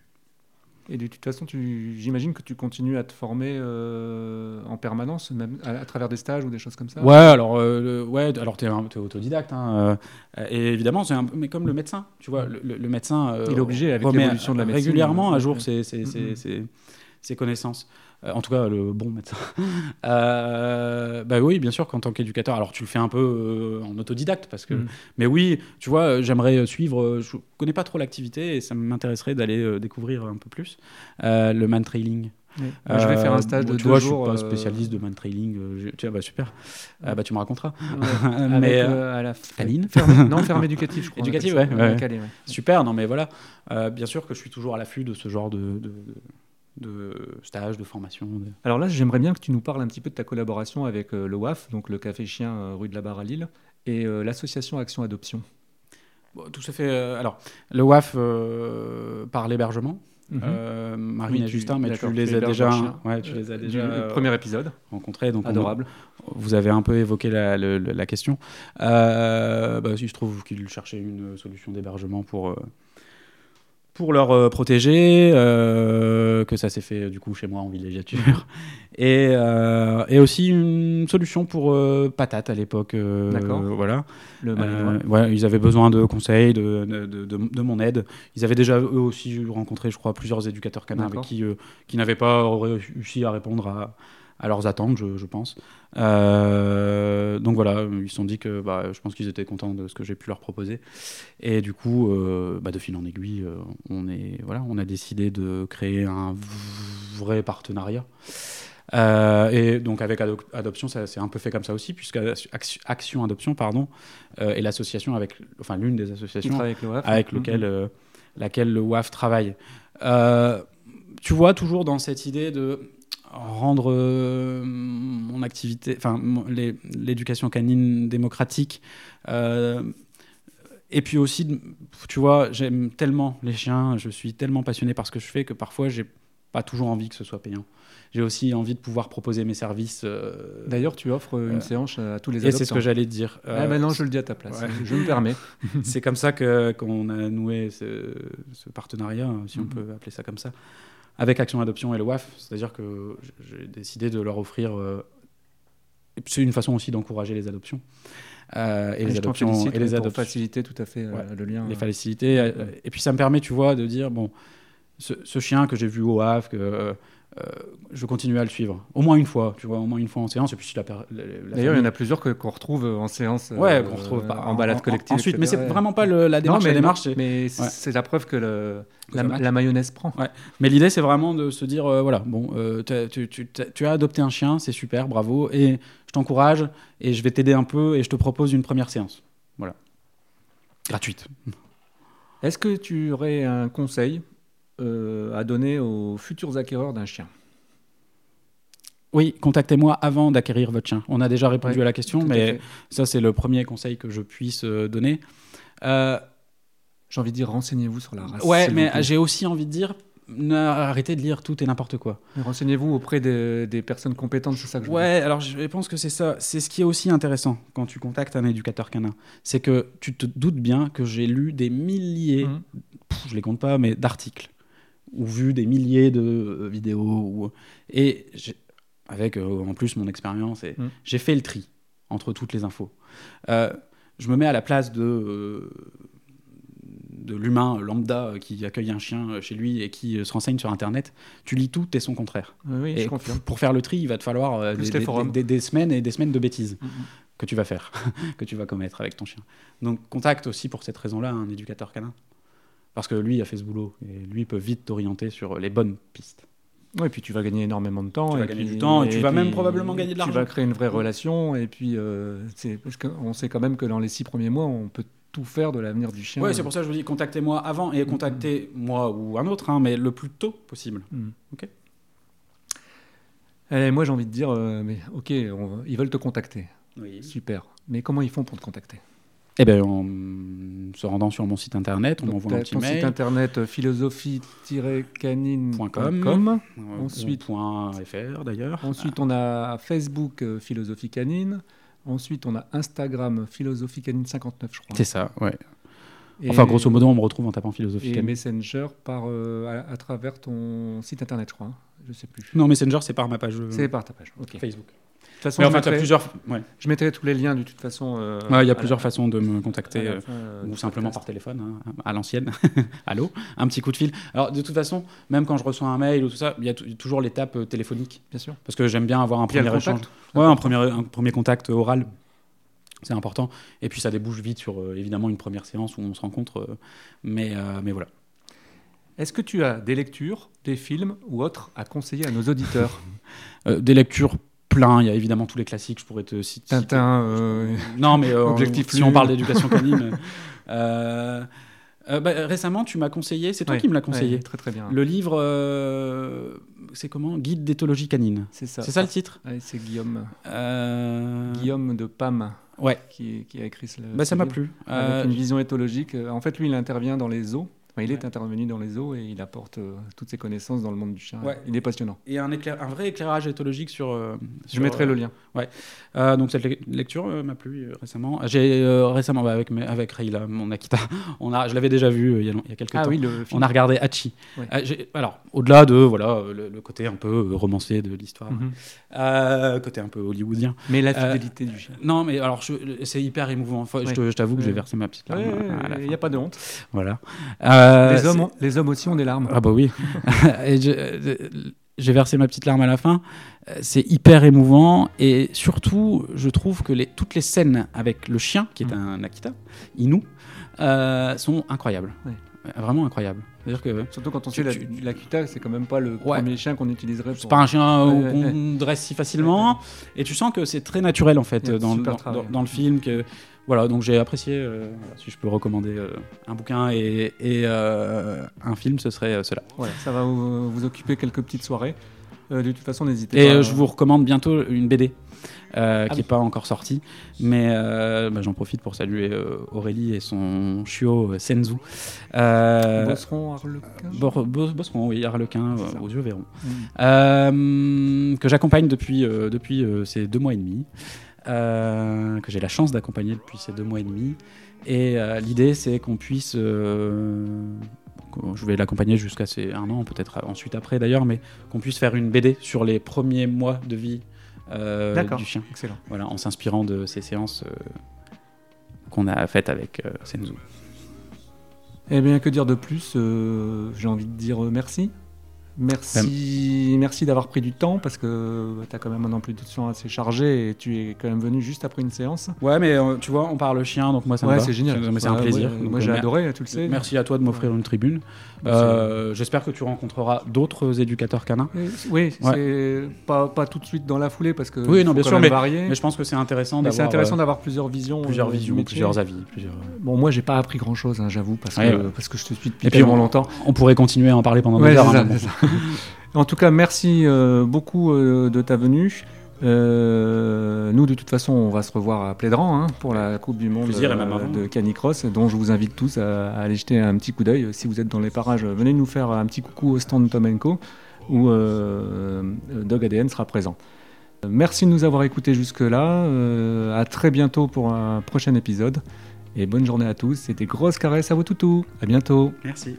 Et de toute façon, j'imagine que tu continues à te former euh, en permanence, même à, à travers des stages ou des choses comme ça. Ouais, alors, euh, ouais, alors t'es, t'es autodidacte, hein, euh, et évidemment, c'est un peu, mais comme le médecin, tu vois, le, le- médecin, Il est obligé, avec l'évolution de la médecine, régulièrement à jour ouais. ses, ses- ses- ses- ses connaissances. Euh, en tout cas, le bon médecin. Euh, bah oui, bien sûr qu'en tant qu'éducateur, alors tu le fais un peu euh, en autodidacte, parce que, Mhm. mais oui, tu vois, euh, j'aimerais suivre. Je connais pas trop l'activité et ça m'intéresserait d'aller découvrir un peu plus euh, le man trailing. Moi, je vais faire un stage de tu deux vois, jours. je suis pas spécialiste de man trailing. tu vois, bah super. Euh, bah tu me raconteras. ouais, mais à la canine. ferme- non, ferme éducative, je crois. ça. ouais, ouais. Calais, ouais. Super, non mais voilà. Bien sûr que je suis toujours à l'affût de ce genre de, de, de stage, de formation. de- Alors là, j'aimerais bien que tu nous parles un petit peu de ta collaboration avec euh, le WAF, donc le Café Chien euh, rue de la Barre à Lille, et euh, l'association Action Adoption. Bon, tout se fait. euh, alors, le WAF par l'hébergement. Mhm. Marine Oui, et tu- Justin, mais tu les tu as déjà, ouais, tu les as déjà premier épisode, rencontrés, donc on- adorable. vous avez un peu évoqué la, question. Bah, si je trouve qu'ils cherchaient une solution d'hébergement pour, pour leur euh, protéger, euh, que ça s'est fait euh, du coup chez moi en villégiature, et, euh, et aussi une solution pour Patate à l'époque. D'accord. Voilà. Le Malinois. ouais, ils avaient besoin de conseils, de, de, de- de- de mon aide. Ils avaient déjà eux aussi rencontré, je crois, plusieurs éducateurs canins avec qui, qui n'avaient pas réussi à répondre à, à leurs attentes, je, je pense. Euh, donc voilà, ils se sont dit que bah, je pense qu'ils étaient contents de ce que j'ai pu leur proposer. Et du coup, euh, bah, de fil en aiguille, euh, on, est, voilà, on a décidé de créer un vrai partenariat. Et donc avec Ado- Adoption, ça c'est un peu fait comme ça aussi, puisque Action, Adoption, pardon, est l'association avec, enfin l'une des associations avec le WAF. avec Mhm. lequel, laquelle le WAF travaille. Tu vois, toujours dans cette idée de rendre euh, mon activité, enfin l'éducation canine démocratique. euh, et puis aussi, tu vois, j'aime tellement les chiens, je suis tellement passionné par ce que je fais que parfois j'ai pas toujours envie que ce soit payant. J'ai aussi envie de pouvoir proposer mes services. euh, D'ailleurs, tu offres une Euh, séance à tous les et adoptants. c'est ce que j'allais dire. Ah Euh, ben non, je le dis à ta place. ouais. Je me permets. c'est comme ça que qu'on a noué ce, ce partenariat, si on Mhm. peut appeler ça comme ça, avec Action Adoption et le WAF. C'est-à-dire que j'ai décidé de leur offrir. euh, c'est une façon aussi d'encourager les adoptions. Euh, et, Et les adoptions félicite et les adoptions faciliter tout à fait euh, le lien. les euh, facilités. euh. Et puis ça me permet, tu vois, de dire bon, ce, ce chien que j'ai vu au Havre, que je continue à le suivre, au moins une fois, tu vois, au moins une fois en séance. Et puis si la, per- la- la D'ailleurs, il y en a plusieurs que- qu'on retrouve en séance. euh, Ouais, qu'on retrouve en balade collective. Ensuite, mais etc. c'est vraiment pas le- la démarche. Non, mais, la démarche, c'est- mais c'est la preuve que le, la, mayonnaise prend. Mais l'idée, c'est vraiment de se dire, euh, voilà, bon, euh, tu, tu- tu as adopté un chien, c'est super, bravo, et je t'encourage, et je vais t'aider un peu, et je te propose une première séance. Voilà. Gratuite. Est-ce que tu aurais un conseil euh, à donner aux futurs acquéreurs d'un chien Oui, contactez-moi avant d'acquérir votre chien. On a déjà répondu Ouais, à la question, mais ça, c'est le premier conseil que je puisse euh, donner. Euh, J'ai envie de dire, renseignez-vous sur la race. ouais, mais j'ai aussi envie de dire, arrêtez de lire tout et n'importe quoi. Renseignez-vous auprès des, des personnes compétentes, c'est ça que je veux dire. Ouais, alors je pense que c'est ça. C'est ce qui est aussi intéressant quand tu contactes un éducateur canin. C'est que tu te doutes bien que j'ai lu des milliers, Mhm. pff, je les compte pas, mais d'articles ou vu des milliers de euh, vidéos. Ou... Et avec euh, en plus mon expérience, et Mhm. j'ai fait le tri entre toutes les infos. Euh, je me mets à la place de, de l'humain lambda qui accueille un chien chez lui et qui se renseigne sur Internet. Tu lis tout et son contraire. Oui, Et je confirme. pour faire le tri, il va te falloir des, les des- forums. des- des semaines et des semaines de bêtises Mhm. que tu vas faire, que tu vas commettre avec ton chien. Donc contacte aussi pour cette raison-là un éducateur canin. Parce que lui a fait ce boulot et lui peut vite t'orienter sur les bonnes pistes. Ouais, et puis tu vas gagner énormément de temps. Tu et vas gagner puis- du temps et tu vas même probablement gagner de Tu l'argent. vas créer une vraie relation et puis euh, parce qu'on sait quand même que dans les six premiers mois, on peut tout faire de l'avenir du chien. Ouais, c'est pour ça que je vous dis contactez-moi avant et contactez moi ou un autre, hein, mais le plus tôt possible. Allez, moi j'ai envie de dire, euh, mais ok, on- ils veulent te contacter, Oui. super. Mais comment ils font pour te contacter? Eh bien, en se rendant sur mon site internet, on m'envoie un petit ton mail. site internet euh, philosophie-canine.com. Ensuite- ou point .fr d'ailleurs. Ensuite, on a Facebook euh, Philosophie Canine. Ensuite, on a Instagram Philosophie Canine 59, je crois. C'est ça, ouais. Et- Enfin, grosso modo, on me retrouve en tapant philosophie. Et canine. Messenger par, euh, à, à travers ton site internet, je crois. hein. Je sais plus. Non, Messenger, c'est par ma page euh, C'est par ta page. Ok. De toute façon, Mais enfin, mettrai, plusieurs. Ouais. je mettrai tous les liens de toute façon. euh, Ouais, il y a plusieurs la- façons de me contacter. euh, fin, euh, ou simplement par téléphone, hein, à l'ancienne. Allô? Un petit coup de fil. Alors, de toute façon, même quand je reçois un mail ou tout ça, il y a toujours l'étape téléphonique. Bien sûr. Parce que j'aime bien avoir un Puis premier échange. contact. Ouais, un premier, un premier contact oral. C'est important. Et puis, ça débouche vite sur, euh, évidemment, une première séance où on se rencontre. euh, mais, euh, mais voilà. Est-ce que tu as des lectures, des films ou autres à conseiller à nos auditeurs? Des lectures plein. Il y a évidemment tous les classiques. Je pourrais te citer. Tintin, euh, Non, mais euh, Objectif si on parle d'éducation canine. euh, bah, récemment, tu m'as conseillé, c'est toi ouais, qui me l'as conseillé. ouais, très très bien. Le livre, c'est comment? Guide d'éthologie canine. C'est ça. C'est ça le titre? Ouais, c'est Guillaume. Guillaume de Pam Ouais, qui, qui a écrit ce, bah, ça m'a plu. Avec une vision éthologique. En fait, lui, il intervient dans les zoos. Enfin, il est Ouais. intervenu dans les zoos et il apporte euh, toutes ses connaissances dans le monde du chien. Ouais. Il est passionnant. et un, éclair- un vrai éclairage éthologique sur. euh, Je mettrai euh, le lien. Euh, donc cette le- lecture m'a plu récemment. J'ai récemment bah, avec mes- avec Rayla, mon Akita, on a, je l'avais déjà vu il y a, il y a quelques Ah temps. oui, le film. On a regardé Hachi. Ouais. Alors, au-delà de voilà le, le côté un peu romancé de l'histoire, Mhm. côté un peu hollywoodien. Mais la fidélité du chien. Non, mais alors je- c'est hyper émouvant. Enfin, je t'avoue que j'ai versé ma petite larme. Il n'y a pas de honte. Voilà. Euh, les, hommes c'est- ont, les hommes aussi ont des larmes. Ah bah oui. Euh, J'ai versé ma petite larme à la fin. Euh, C'est hyper émouvant et surtout, je trouve que les, toutes les scènes avec le chien, qui est Mm. un Akita, Inu, euh, sont incroyables. Vraiment incroyables. C'est-à-dire que Surtout quand on Tu- sait tu- la, L'Akuta, c'est quand même pas le Ouais. premier chien qu'on utiliserait c'est pour. pas un chien ouais, qu'on dresse si facilement et tu sens que c'est très naturel en fait dans- dans le film que voilà donc j'ai apprécié euh, si je peux recommander euh, un bouquin et, et, euh, un film ce serait euh, cela Voilà, ça va vous, vous occuper quelques petites soirées. Euh, de toute façon, n'hésitez et pas. euh, je vous recommande bientôt une BD euh, Ah qui oui. n'est pas encore sortie mais euh, bah, j'en profite pour saluer euh, Aurélie et son chiot euh, Senzu euh, Bosseron, Harlequin. Bosseron, oui, Harlequin, euh, aux yeux verrons. Mm. Euh, que j'accompagne depuis, euh, depuis euh, ces deux mois et demi, euh, que j'ai la chance d'accompagner depuis ces deux mois et demi. Et euh, l'idée, c'est qu'on puisse. euh, je vais l'accompagner jusqu'à ces un an, peut-être ensuite après d'ailleurs, mais qu'on puisse faire une BD sur les premiers mois de vie euh, D'accord. du chien. Excellent. Voilà, en s'inspirant de ces séances euh, qu'on a faites avec euh, Senzu. Eh bien, que dire de plus Euh, J'ai envie de dire euh, merci. Merci, merci d'avoir pris du temps parce que tu as quand même un emploi du temps assez chargé et tu es quand même venu juste après une séance. Ouais, mais euh, tu vois, on parle chien, donc moi ça me ouais, c'est génial. c'est un plaisir. ouais, Donc, moi, euh, j'ai adoré, tu le sais. Merci à toi de m'offrir une tribune. Bah, Euh, J'espère que tu rencontreras d'autres éducateurs canins. Et- Oui, c'est pas, pas tout de suite dans la foulée parce que Oui, non, bien sûr, mais- varier. Mais je pense que c'est intéressant d'avoir c'est intéressant euh, d'avoir plusieurs visions, plusieurs visions, plusieurs avis. plusieurs- Bon, moi, j'ai pas appris grand chose, j'avoue, parce, que, parce que je te suis depuis Et puis, tellement on- longtemps. On pourrait continuer à en parler pendant deux heures. En tout cas, merci beaucoup de ta venue. nous, de toute façon, on va se revoir à Plédran hein, pour la Coupe du Monde de Canicross, dont je vous invite tous à, aller jeter un petit coup d'œil. Si vous êtes dans les parages, venez nous faire un petit coucou au stand Tomenko où Dog ADN sera présent. Merci de nous avoir écoutés jusque-là. Euh, à très bientôt pour un prochain épisode. Et bonne journée à tous. C'était grosse caresse à vos toutous. À bientôt. Merci.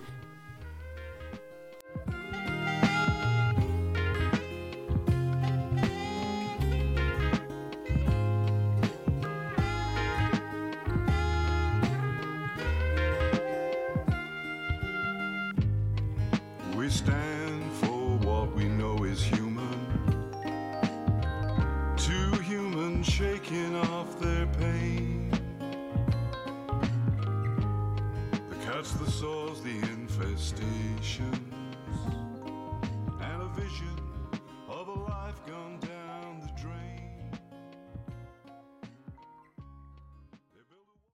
life gone